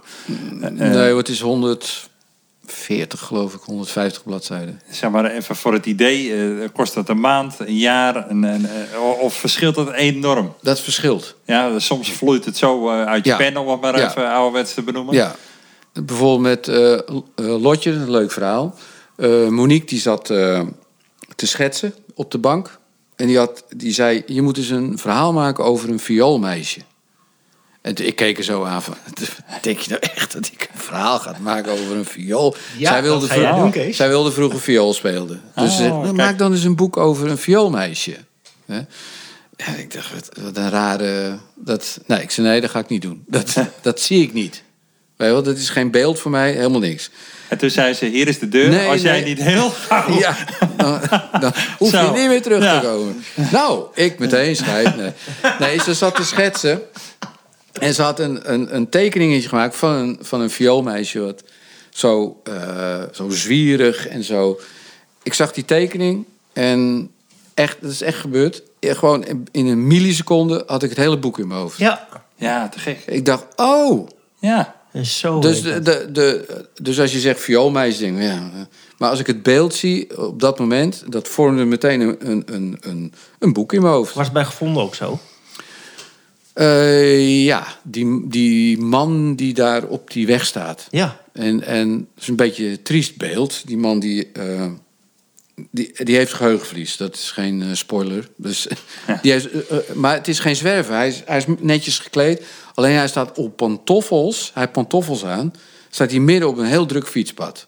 Nee, het is 140 geloof ik, 150 bladzijden. Zeg maar even voor het idee, eh, kost dat een maand, een jaar? Een, een, of verschilt dat enorm? Dat verschilt. Ja, soms vloeit het zo uit je Ja. pen, om het maar Ja. even ouderwets te benoemen. Ja, bijvoorbeeld met Lotje, een leuk verhaal. Eh, Monique die zat eh, te schetsen op de bank. En die, had, die zei, je moet eens een verhaal maken over een vioolmeisje. En ik keek er zo aan van, denk je nou echt dat ik een verhaal ga maken over een viool? Ja, zij, wilde doen, Kees. zij wilde vroeger viool spelen. Dus ze Oh, nou, kijk. maak dan eens een boek over een vioolmeisje. Ja, ik dacht, wat, wat een rare... Dat, nee, ik zei, nee, dat ga ik niet doen. Dat, dat zie ik niet. Weet je wel, dat is geen beeld voor mij, helemaal niks. En toen zei ze, hier is de deur. Nee, Als jij niet heel gauw... Ja, dan, dan hoef je Zo. niet meer terug Ja. te komen. Nou, ik meteen schrijf. Nee. nee, ze zat te schetsen. En ze had een, een, een tekeningetje gemaakt van een, van een vioolmeisje. Wat zo, eh, zo zwierig en zo. Ik zag die tekening en echt, dat is echt gebeurd. Gewoon in- in een milliseconde had ik het hele boek in mijn hoofd. ja. Ja, te gek. Ik dacht, oh, Ja. Zo dus, de, de, de, dus als je zegt vioolmeisje, ja. Maar als ik het beeld zie op dat moment, dat vormde meteen een, een, een, een, een boek in mijn hoofd. Was het bij gevonden ook zo? Eh, ja, die, die man die daar op die weg staat. Ja. En, en het is een beetje een triest beeld. Die man die, eh, die, die heeft geheugenverlies. Dat is geen eh, spoiler. Dus, die heeft, eh, eh, maar het is geen zwerver. Hij is, hij is netjes gekleed. Alleen hij staat op pantoffels. Hij heeft pantoffels aan. Staat hij midden op een heel druk fietspad.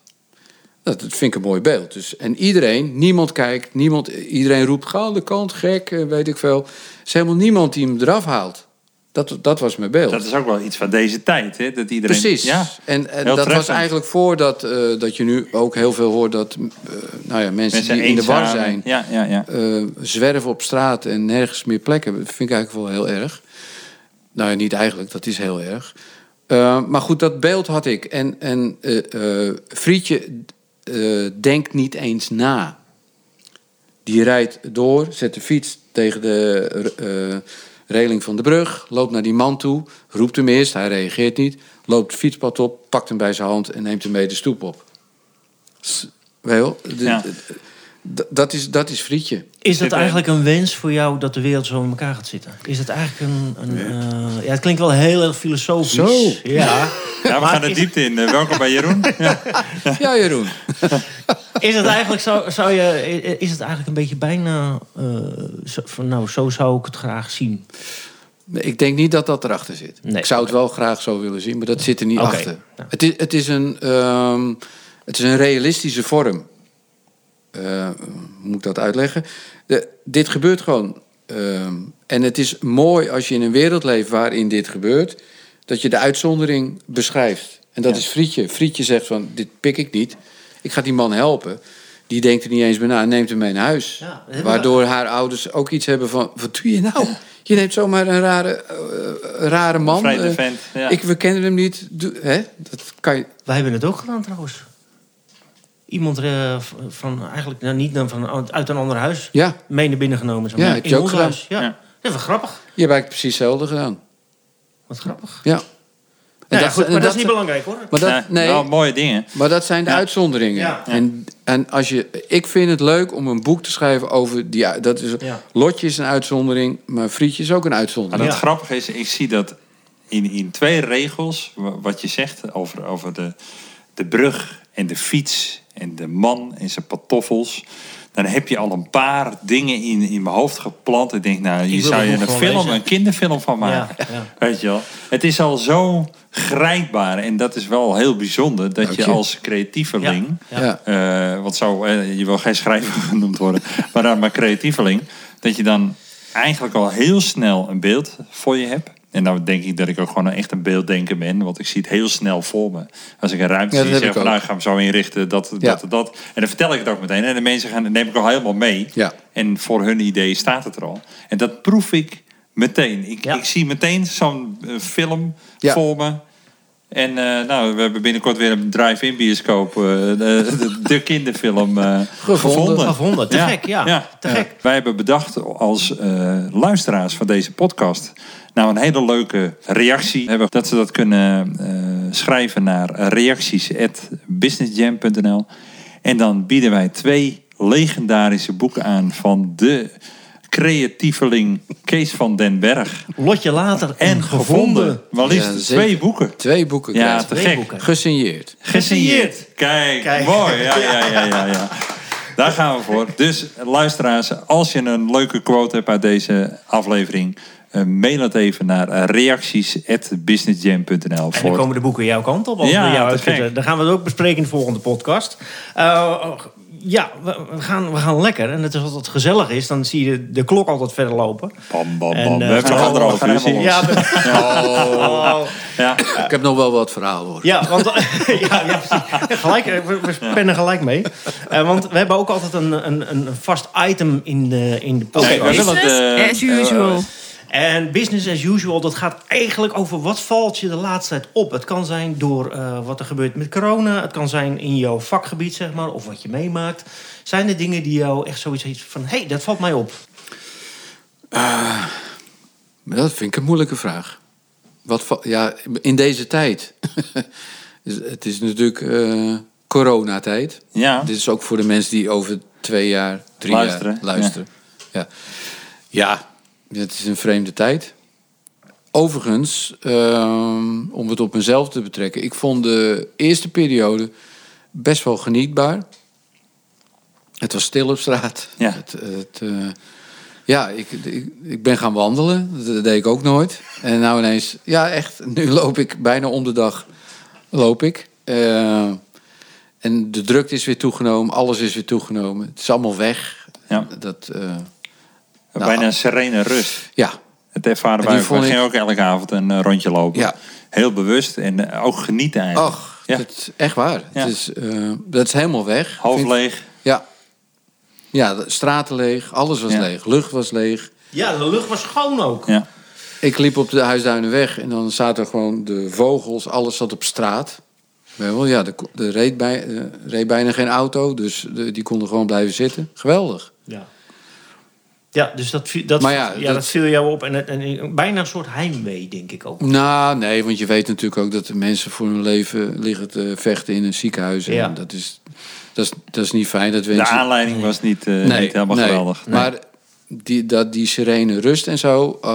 Dat, dat vind ik een mooi beeld. Dus, en iedereen, niemand kijkt, niemand, iedereen roept, ga aan de kant, gek, weet ik veel. Er is helemaal niemand die hem eraf haalt. Dat, dat was mijn beeld. Dat is ook wel iets van deze tijd, hè? Dat iedereen... Precies. Ja. En, dat was eigenlijk voordat eh, dat je nu ook heel veel hoort dat eh, nou ja, mensen, Mensen die in de war zijn, Ja, ja, ja. eh, zwerven op straat en nergens meer plek hebben. Dat vind ik eigenlijk wel heel erg. Nou ja, niet eigenlijk, dat is heel erg. Maar goed, dat beeld had ik. En, en Frietje denkt niet eens na. Die rijdt door, zet de fiets tegen de reling van de brug, loopt naar die man toe, roept hem eerst, hij reageert niet, loopt het fietspad op, pakt hem bij zijn hand en neemt hem mee de stoep op. Wel? Ja. dat, is, dat is Frietje. Is dat eigenlijk een wens voor jou dat de wereld zo in elkaar gaat zitten? Is het eigenlijk een... een eh, ja, het klinkt wel heel erg filosofisch. Zo. Ja. Ja, we Maar gaan de diepte in. Eh, welkom bij Jeroen. Ja. Ja, Jeroen. Is het eigenlijk zo, zou je, is het eigenlijk een beetje bijna... eh, zo, van, nou, zo zou ik het graag zien. Ik denk niet dat dat erachter zit. Nee, ik zou het wel graag zo willen zien, maar dat zit er niet achter. nou. Het, is, het, is een, ehm, het is een realistische vorm. hoe moet ik dat uitleggen? De, dit gebeurt gewoon. Ehm, en het is mooi als je in een wereld leeft waarin dit gebeurt, dat je de uitzondering beschrijft. En dat is Frietje. Frietje zegt van, dit pik ik niet. Ik ga die man helpen. Die denkt er niet eens bij na en neemt hem mee naar huis. Ja, Waardoor haar ouders ook iets hebben van, wat doe je nou? Je neemt zomaar een rare, eh, rare man. Eh, vent, ja. ik, we kennen hem niet. Doe, hè? Dat kan je... Wij hebben het ook gedaan trouwens. Iemand eh, van, eigenlijk nou, niet dan van, uit een ander huis Ja, mee naar binnen genomen. Ja, in je ook ons gedaan. huis. Ja. Ja. Dat is wel grappig. je hebt eigenlijk precies hetzelfde gedaan. Wat grappig. Ja. Dat- goed, maar dat, dat- is niet belangrijk hoor. Maar dat, nee, Wel mooie dingen. maar dat zijn de Ja. uitzonderingen. Ja. En, en als je, ik vind het leuk om een boek te schrijven over die. Dat is, Ja. Lotje is een uitzondering, maar Frietje is ook een Maar uitzondering. het Ja. grappige is, ik zie dat in, in twee regels, wa- wat je zegt over, over de, de brug en de fiets en de man en zijn pantoffels. Dan heb je al een paar dingen in, in mijn hoofd geplant. Ik denk, nou, hier zou je een film, lezen. een kinderfilm van maken. Ja, ja. Weet je wel? Het is al zo grijpbaar en dat is wel heel bijzonder dat je je. als creatieveling. Ja. Eh, wat zou, eh, je wil geen schrijver genoemd worden, maar dan maar creatieveling. Dat je dan eigenlijk al heel snel een beeld voor je hebt. En dan denk ik dat ik ook gewoon echt een beelddenker ben. Want ik zie het heel snel voor me. Als ik een ruimte Ja, zie, zeg van nou, ik ga hem zo inrichten, dat, Ja. dat, dat. En dan vertel ik het ook meteen. En de mensen gaan, neem ik al helemaal mee. Ja. En voor hun idee staat het er al. En dat proef ik meteen. Ik, Ja. ik zie meteen zo'n eh, film Ja. voor me. En eh, nou, we hebben binnenkort weer een drive-in bioscoop. eh, de, de, de kinderfilm eh, Gevonden. gevonden. Te gek, ja. Te gek. Wij hebben bedacht als eh, luisteraars van deze podcast... nou een hele leuke reactie hebben. Dat ze dat kunnen eh, schrijven naar reacties.businessjam.nl. En dan bieden wij twee legendarische boeken aan... van de creatieveling Kees van den Berg. Lotje later en, En gevonden. Ja, zeker. twee boeken. Twee boeken. Ja, te Twee gek. boeken. Gesigneerd. Gesigneerd. Kijk, Kijk. mooi. Ja, ja, ja, ja, ja. Daar gaan we voor. Dus luisteraars, als je een leuke quote hebt uit deze aflevering... eh, mail het even naar reacties.businessjam.nl. En dan Voor... komen de boeken jouw kant op. Als Ja, we jou te uitzetten. gek. Dan gaan we het ook bespreken in de volgende podcast. Eh, ja, we, we gaan, we gaan lekker. En het is altijd gezellig is, dan zie je de, de klok altijd verder lopen. Bam, bam, En, bam. eh, we hebben nog anderhalf uur. Ja, Oh. Ja. Ik heb nog wel wat verhalen hoor. Ja, want ja, ja, precies. gelijk, eh, we, we pennen gelijk mee. Eh, want we hebben ook altijd een, een, een vast item in de, in de podcast. Het, Business as usual. En business as usual, dat gaat eigenlijk over wat valt je de laatste tijd op. Het kan zijn door eh, wat er gebeurt met corona. Het kan zijn in jouw vakgebied, zeg maar, of wat je meemaakt. Zijn er dingen die jou echt zoiets heeft van... hé, hey, dat valt mij op. Maar Dat vind ik een moeilijke vraag. Wat, ja, in deze tijd. Dus het is natuurlijk eh, coronatijd. Ja. Dit is ook voor de mensen die over twee jaar, drie Luisteren, jaar luisteren. Ja. Ja. Het is een vreemde tijd. Overigens, ehm, om het op mezelf te betrekken. Ik vond de eerste periode best wel genietbaar. Het was stil op straat. Ja. Het, het, eh, ja, ik, ik, ik ben gaan wandelen. Dat deed ik ook nooit. En nou ineens, ja echt, nu loop ik bijna om de dag. Loop ik. Eh, en de drukte is weer toegenomen. Alles is weer toegenomen. Het is allemaal weg. Ja. Dat, eh, Bijna een serene rust. ja, Het ervaren En wij. We gingen ook elke avond een eh, rondje lopen. Ja. Heel bewust en eh, ook genieten eigenlijk. ach, Ja. dat is echt waar. Ja. Het is, eh, dat is helemaal weg. Half Vind- leeg. Ja. Ja, de straten leeg, alles was Ja. leeg, lucht was leeg. Ja, de lucht was schoon ook. Ja. Ik liep op de Huisduinenweg en dan zaten gewoon de vogels, alles zat op straat. Wel, Ja, er reed, bij, eh, reed bijna geen auto, dus de- die konden gewoon blijven zitten. Geweldig. Ja. Dus dat, viel- dat, Maar ja, ja, dat, dat- viel jou op. En, het- en bijna een soort heimwee, denk ik ook. Nou, nee, want je weet natuurlijk ook dat de mensen voor hun leven liggen te vechten in een ziekenhuis. En Ja. dat, is, dat, is, dat is niet fijn. Dat De aanleiding was niet, eh, niet helemaal nee. geweldig. Maar die, dat, die serene rust en zo, eh,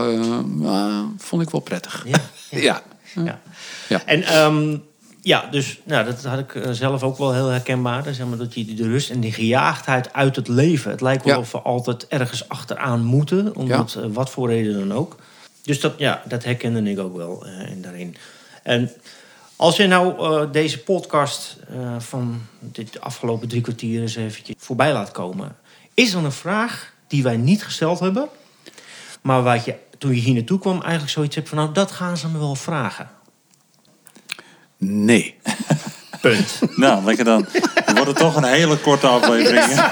ah, vond ik wel prettig. Ja. Ja. Ja. Ja. En ehm, ja, dus nou, dat had ik eh, zelf ook wel heel herkenbaar. Dus, zeg maar, dat je de rust en die gejaagdheid uit het leven. Het lijkt wel Ja. of we altijd ergens achteraan moeten. Omdat, eh, wat voor reden dan ook. Dus dat, ja, dat herkende ik ook wel en daarin. En Als je nou deze podcast van dit afgelopen drie kwartier eens eventjes voorbij laat komen. Is er een vraag die wij niet gesteld hebben, maar wat je toen je hier naartoe kwam eigenlijk zoiets hebt van nou dat gaan ze me wel vragen. Nee. Punt. Nou, lekker dan. Dan wordt het toch een hele korte aflevering.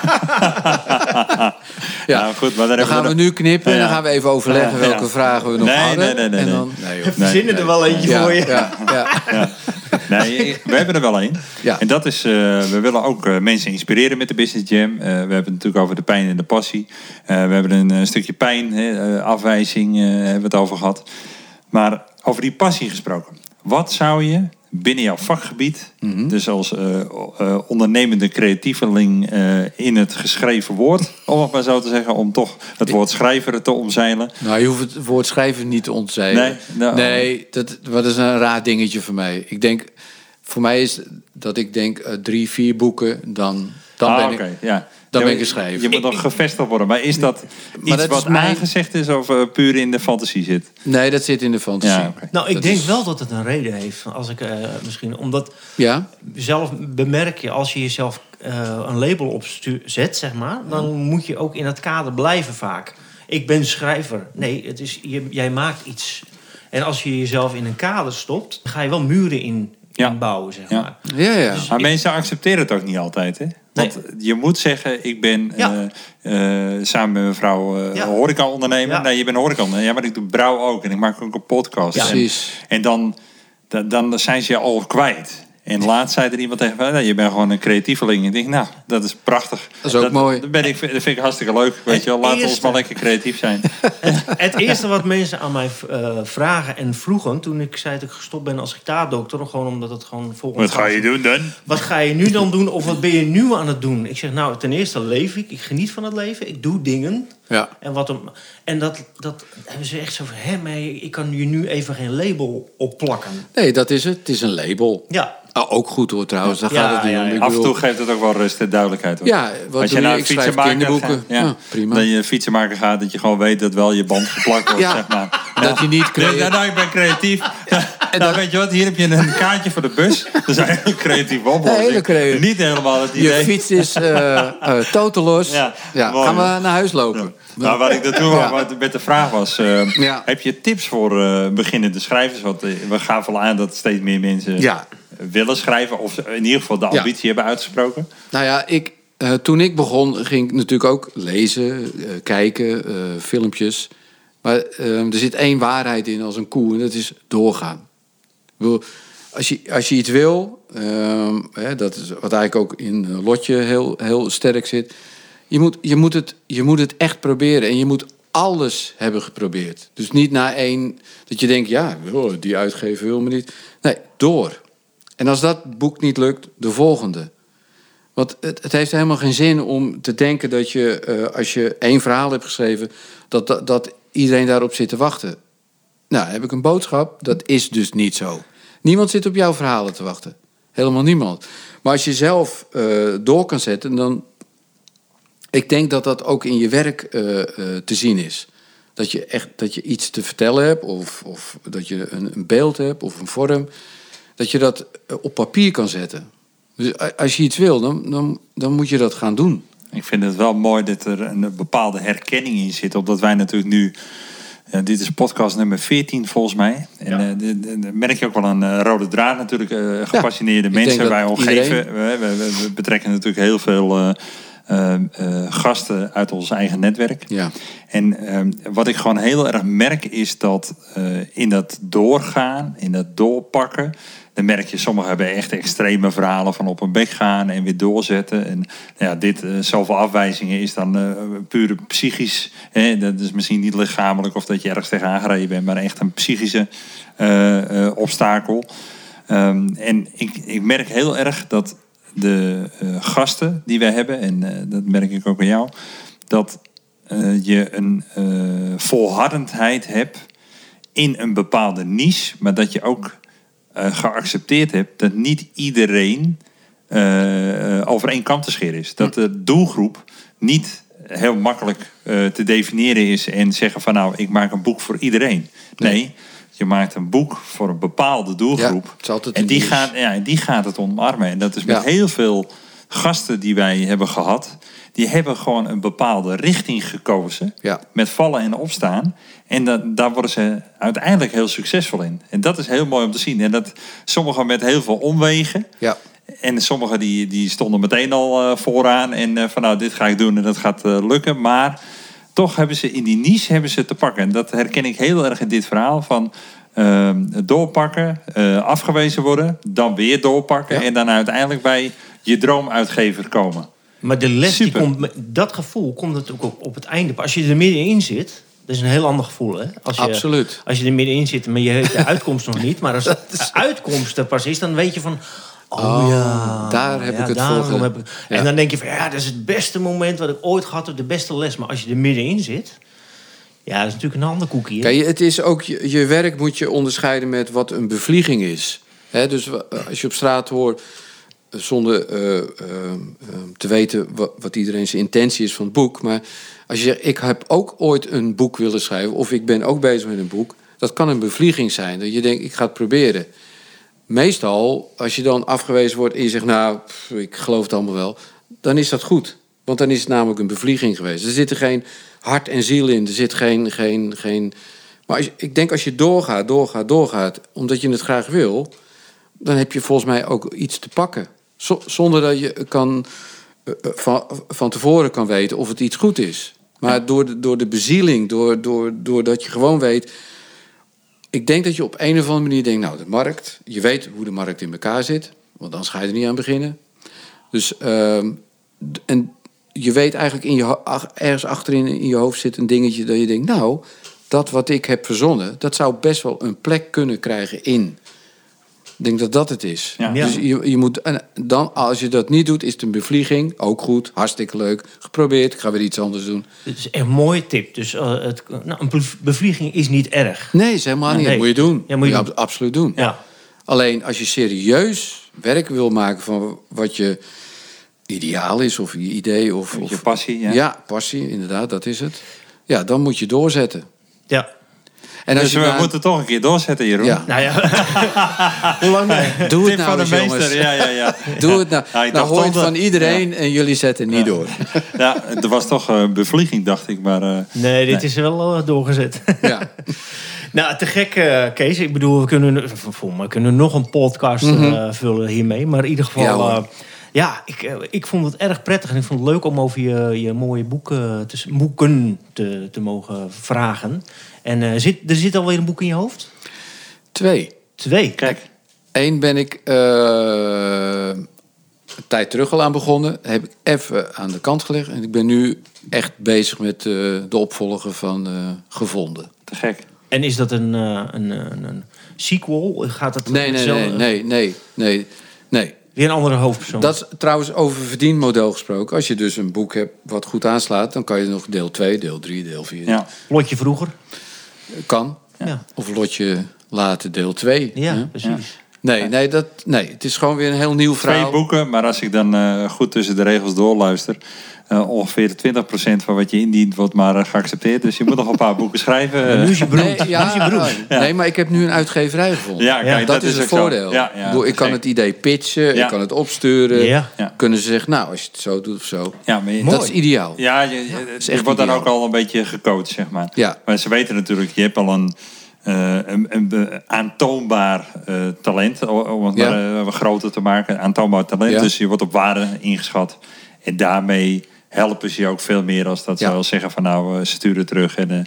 Ja. Nou, goed, maar dan, gaan we nu knippen en dan Ja. gaan we even overleggen Ja, ja. welke vragen we nog Nee, hadden. nee, nee, nee, nee. dan, nee. We verzinnen er wel eentje Ja, voor je. ja, ja. Nee, we hebben er wel één. Ja. En dat is, eh, we willen ook eh, mensen inspireren met de Business Jam. Eh, we hebben het natuurlijk over de pijn en de passie. Eh, we hebben een stukje pijn, hè, eh, afwijzing, eh, hebben we het over gehad. Maar over die passie gesproken. Wat zou je binnen jouw vakgebied, Mhm. dus als eh, eh, ondernemende creatieveling eh, in het geschreven woord, om het maar zo te zeggen, om toch het woord schrijver te omzeilen. Nou, je hoeft het woord schrijven niet te ontzeilen. Nee, nou- nee dat, dat is een raar dingetje voor mij. Ik denk, voor mij is dat ik denk drie, vier boeken, dan, dan Ah, ben ik... ja. Dan Ja, ben ik een je- schrijver. Je moet nog gevestigd worden. Maar is dat iets dat is wat mijn- aangezegd is of eh, puur in de fantasie zit? Nee, dat zit in de fantasie. Ja. Nou, ik Dat denk is- wel dat het een reden heeft. Als ik eh, misschien omdat Ja? zelf bemerk je als je jezelf eh, een label op stu- zet, zeg maar, dan moet je ook in dat kader blijven vaak. Ik ben schrijver. Nee, het is, je, jij maakt iets. En als je jezelf in een kader stopt, ga je wel muren in, Ja. inbouwen, zeg Ja. maar. Ja, ja. Maar mensen accepteren het ook niet altijd, hè? Want je moet zeggen, ik ben Ja. eh, eh, samen met mijn vrouw eh Ja. horeca-ondernemer. Ja. Nee, je bent horeca-ondernemer. Ja, maar ik doe brouw ook. En ik maak ook een podcast. Ja. En, Precies. en dan, dan, dan zijn ze je al kwijt. En laatst zei er iemand tegen mij, nou, je bent gewoon een creatieveling. Ik denk, nou, dat is prachtig. Dat is ook mooi. Dat, ben ik, dat vind ik hartstikke leuk. Weet je wel, laten we ons maar lekker creatief zijn. Het eerste wat mensen aan mij eh, vragen en vroegen toen ik zei dat ik gestopt ben als gitaardokter, gewoon omdat het gewoon volgens Wat ga je doen dan? Wat ga je nu dan doen of wat ben je nu aan het doen? Ik zeg nou, ten eerste leef ik, ik geniet van het leven, ik doe dingen. Ja. En, wat hem, en dat, dat hebben ze echt zo van, hé, maar ik kan je nu even geen label opplakken. Nee, dat is het. Het is een label. Ja, Ah, ook goed hoor trouwens, daar Ja, gaat het niet ja, om. Af en toe geeft het ook wel rust en duidelijkheid. Hoor. Ja, wat Als je je? Ik schrijf fietsenmaker kinderboeken. gaat, ja, Ja, prima. Dat je een fietsenmaker gaat, dat je gewoon weet dat wel je band geplakt wordt, Ja. zeg maar. Dat je niet creatief... nou, nou, ik ben creatief. nou, weet je wat, hier heb je een kaartje voor de bus. Dat is een hele creatieve oplossing. Hele creatief. Niet helemaal het Je idee. fiets is eh eh totelos. Ja, Ja, gaan we naar huis lopen. Nou, waar ik naartoe Ja. wat met de vraag was, eh, Ja. heb je tips voor eh, beginnende schrijvers? Want eh, we gaven al aan dat steeds meer mensen Ja. willen schrijven. Of in ieder geval de ambitie hebben uitgesproken. Nou ja, ik, toen ik begon ging ik natuurlijk ook lezen, kijken, filmpjes. Maar eh, er zit één waarheid in als een koe en dat is doorgaan. Ik bedoel, als, je, als je iets wil, ehm, hè, dat is wat eigenlijk ook in Lotje heel, heel sterk zit. Je moet, je, moet het, je moet het echt proberen en je moet alles hebben geprobeerd. Dus niet na één dat je denkt, ja, die uitgever wil me niet. Nee, door. En als dat boek niet lukt, de volgende. Want het, het heeft helemaal geen zin om te denken dat je, eh, als je één verhaal hebt geschreven, dat, dat, dat iedereen daarop zit te wachten. Nou, heb ik een boodschap. Dat is dus niet zo. Niemand zit op jouw verhalen te wachten. Helemaal niemand. Maar als je zelf eh, door kan zetten, dan. Ik denk dat dat ook in je werk eh, eh, te zien is. Dat je echt dat je iets te vertellen hebt, of, of dat je een, een beeld hebt, of een vorm. Dat je dat eh, op papier kan zetten. Dus als je iets wil, dan, dan, dan moet je dat gaan doen. Ik vind het wel mooi dat er een bepaalde herkenning in zit. Omdat wij natuurlijk nu... dit is podcast nummer 14 volgens mij. En Ja. merk je ook wel een rode draad natuurlijk. gepassioneerde mensen wij omgeven. iedereen- We, we, we- we betrekken natuurlijk heel veel eh, eh, gasten uit ons eigen netwerk. Ja. En ehm, wat ik gewoon heel erg merk is dat eh, in dat doorgaan, in dat doorpakken, dan merk je, sommigen hebben echt extreme verhalen van op een bek gaan en weer doorzetten. En ja, dit, eh, zoveel afwijzingen is dan puur psychisch. Hè? Dat is misschien niet lichamelijk of dat je ergens tegenaan gereden bent, maar echt een psychische obstakel. Ehm, en ik, ik merk heel erg dat de eh, gasten die wij hebben, en eh, dat merk ik ook bij jou, dat eh, je een volhardendheid hebt in een bepaalde niche, maar dat je ook geaccepteerd hebt dat niet iedereen over één kam te scheren is. Dat de doelgroep niet heel makkelijk te definiëren is en zeggen van nou, ik maak een boek voor iedereen. Nee, Je maakt een boek voor een bepaalde doelgroep. Ja, en die gaat, ja, die gaat het omarmen. En dat is met Ja. heel veel gasten die wij hebben gehad. Die hebben gewoon een bepaalde richting gekozen. Ja. Met vallen en opstaan. En dat, daar worden ze uiteindelijk heel succesvol in. En dat is heel mooi om te zien. En dat sommigen met heel veel omwegen. Ja. En sommigen die, die stonden meteen al eh, vooraan. En eh, van nou, dit ga ik doen en dat gaat eh, lukken. Maar toch hebben ze in die niche hebben ze te pakken. En dat herken ik heel erg in dit verhaal. Van ehm, doorpakken, eh, afgewezen worden. Dan weer doorpakken. Ja. En dan uiteindelijk bij je droomuitgever komen. Maar de les, die komt, dat gevoel komt natuurlijk op, op het einde. Als je er middenin zit, dat is een heel ander gevoel. Hè? Als je, Absoluut. Als je er middenin zit, maar je weet de uitkomst nog niet. Maar als de uitkomst er pas is, dan weet je van... Oh, Oh, ja, daar heb ik het daarom voor ge- heb ik- Ja. En dan denk je van, ja, dat is het beste moment wat ik ooit gehad heb. De beste les. Maar als je er middenin zit... Ja, dat is natuurlijk een ander koekje. Kijk, het is ook je, je werk moet je onderscheiden met wat een bevlieging is. Dus als je op straat hoort, eh, zonder eh, eh, te weten wat, wat iedereen zijn intentie is van het boek. Maar als je zegt, ik heb ook ooit een boek willen schrijven, of ik ben ook bezig met een boek. Dat kan een bevlieging zijn. Dat je denkt, ik ga het proberen. Meestal, als je dan afgewezen wordt en je zegt, nou, pff, ik geloof het allemaal wel. Dan is dat goed. Want dan is het namelijk een bevlieging geweest. Er zit er geen hart en ziel in. Er zit geen... geen, geen... Maar als ik denk als je doorgaat, doorgaat, doorgaat... omdat je het graag wil... dan heb je volgens mij ook iets te pakken. Zo- zonder dat je kan, eh, eh, van, van tevoren kan weten of het iets goed is. Maar door, de, door de bezieling, door, door, doordat je gewoon weet... Ik denk dat je op een of andere manier denkt... nou, de markt, je weet hoe de markt in elkaar zit... want anders ga je er niet aan beginnen. Dus, ehm, en je weet eigenlijk in je, ergens achterin in je hoofd zit een dingetje... dat je denkt, nou, dat wat ik heb verzonnen... dat zou best wel een plek kunnen krijgen in... Ik denk dat dat het is. Ja. Dus je, je moet, en dan, als je dat niet doet, is het een bevlieging. Ook goed, hartstikke leuk. Geprobeerd, ik ga weer iets anders doen. Het is echt een mooie tip. Dus eh, het, nou, een bev- bevlieging is niet erg. Nee, is helemaal niet. Nee. Dat moet je doen. Ja, moet je doen. absoluut doen. Ja. Alleen als je serieus werk wil maken van wat je ideaal is, of je idee, of, Met je of passie. Ja. ja. passie, inderdaad, dat is het. Ja, dan moet je doorzetten. Ja. En als Dus je we maar- moeten toch een keer doorzetten, Jeroen. Ja, Nou ja. Hoe lang? nee? doe het Tip nou van de eens, meester. jongens. Ja, ja, ja. Doe het nou. Nou hoor het toch van iedereen en jullie zetten niet door. Ja, er was toch een bevlieging, dacht ik. Maar eh, Nee, dit is wel eh, doorgezet. Ja. nou, te gek, eh, Kees. Ik bedoel, we kunnen, mij kunnen we nog een podcast eh, vullen hiermee. Maar in ieder geval, Ja. Ja, ik, eh, ik vond het erg prettig. En ik vond het leuk om over je, je mooie boeken te, boeken te, te mogen vragen. En eh, zit, er zit alweer een boek in je hoofd? Twee. Twee. kijk. Eén ben ik eh, een tijd terug al aan begonnen. Heb ik even aan de kant gelegd. En ik ben nu echt bezig met eh, de opvolger van eh, Gevonden. Te gek. En is dat een, eh, een, een, een sequel? Gaat het Nee, nee, nee, nee, nee, nee. Weer een andere hoofdpersoon? Dat is trouwens over verdienmodel gesproken. Als je dus een boek hebt wat goed aanslaat... dan kan je nog deel 2, deel 3, deel 4. Ja. Plotje vroeger? Kan. Ja, Of lotje later deel 2. ja, precies. Nee, nee, dat, nee, het is gewoon weer een heel nieuw Twee verhaal. boeken, maar als ik dan eh, goed tussen de regels doorluister... eh, ongeveer 20% van wat je indient wordt maar eh, geaccepteerd. Dus je moet nog een paar boeken schrijven. En nu is je beroemd. Nee, ja, je beroemd. nee, maar ik heb nu een uitgeverij gevonden. Ja, kijk, dat, dat is het voordeel. Ja, ja, ik, bedoel, ik kan het idee pitchen, Ja. ik kan het opsturen. Ja. Ja. Kunnen ze zeggen, nou, als je het zo doet of zo. Ja, maar je, Dat is ideaal. Ja, je, je, is je echt wordt dan ook al een beetje gecoacht, zeg maar. Ja. Maar ze weten natuurlijk, je hebt al een, eh, een, aantoonbaar eh, talent, om het Ja. maar wat groter te maken. Aantoonbaar talent, Ja. dus je wordt op waarde ingeschat. En daarmee helpen ze je ook veel meer als dat Ja. ze wel zeggen van nou, eh, sturen terug. En, eh,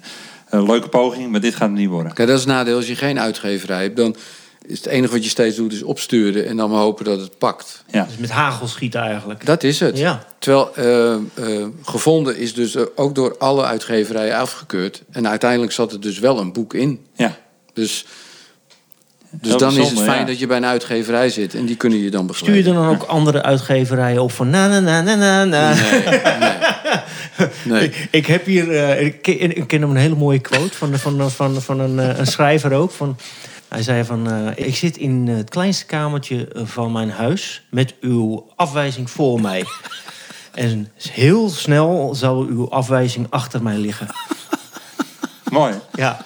een leuke poging, maar dit gaat niet worden. Kijk, dat is het nadeel als je geen uitgeverij hebt. Dan is het enige wat je steeds doet, is opsturen en dan maar hopen dat het pakt. Ja. Dus met hagel schieten eigenlijk. Dat is het. Ja. Terwijl eh, eh, gevonden is dus ook door alle uitgeverijen afgekeurd. En uiteindelijk zat er dus wel een boek in. Ja. Dus, dus dan is het fijn ja. dat je bij een uitgeverij zit. En die kunnen je dan Stuur je begeleiden. dan ook andere uitgeverijen op van na na na na na na. Nee. Ik, ik heb hier, eh, ik, ken, ik ken hem een hele mooie quote van, van, van, van een, eh, een schrijver ook. Van, hij zei van, eh, ik zit in het kleinste kamertje van mijn huis met uw afwijzing voor mij. En heel snel zal uw afwijzing achter mij liggen. Mooi. Ja,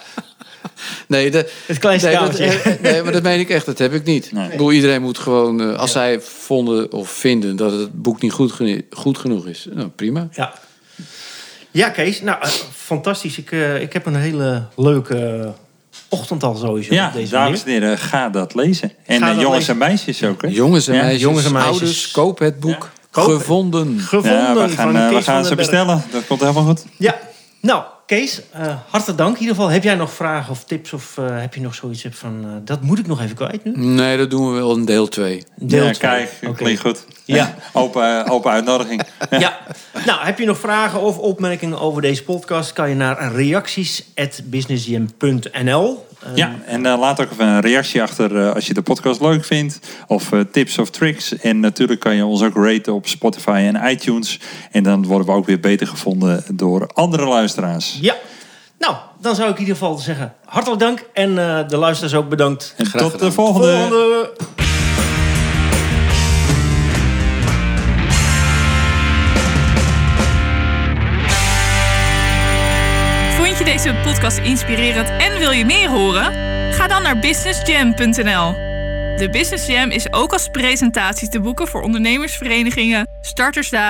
Nee, de, Het kleinste nee, dat, eh, nee, maar dat meen ik echt. Dat heb ik niet. Nee. Ik bedoel, iedereen moet gewoon... eh, als zij vonden of vinden dat het boek niet goed, goed genoeg is... Nou, prima. Ja. Ja, Kees. Nou, eh, fantastisch. Ik, ik heb een hele leuke ochtend al sowieso. Ja, deze dames en heren, ga dat lezen. En dat jongens lezen. en meisjes ook, hè? Jongens en Ja, meisjes, jongens en meisjes. ouders, koop het boek. Koop- Gevonden. Gevonden Ja, we gaan, we gaan ze bestellen. Dat komt helemaal goed. Ja. Nou, Kees, eh, hartelijk dank in ieder geval. Heb jij nog vragen of tips? Of eh, heb je nog zoiets van... eh, dat moet ik nog even kwijt nu? Nee, dat doen we wel in deel 2. Deel ja, twee. kijk, klinkt goed. Ja. Open, open uitnodiging. Ja. Nou, heb je nog vragen of opmerkingen over deze podcast... kan je naar reacties.businessjam.nl. Eh, Ja, en eh, laat ook even een reactie achter eh, als je de podcast leuk vindt. Of eh, tips of tricks. En natuurlijk kan je ons ook raten op Spotify en iTunes. En dan worden we ook weer beter gevonden door andere luisteraars. Ja. Nou, dan zou ik in ieder geval zeggen... hartelijk dank. En eh, de luisteraars ook bedankt. En Graag tot de. Volgende. Deze podcast inspirerend en wil je meer horen? Ga dan naar businessjam.nl. De Business Jam is ook als presentatie te boeken voor ondernemersverenigingen, startersdagen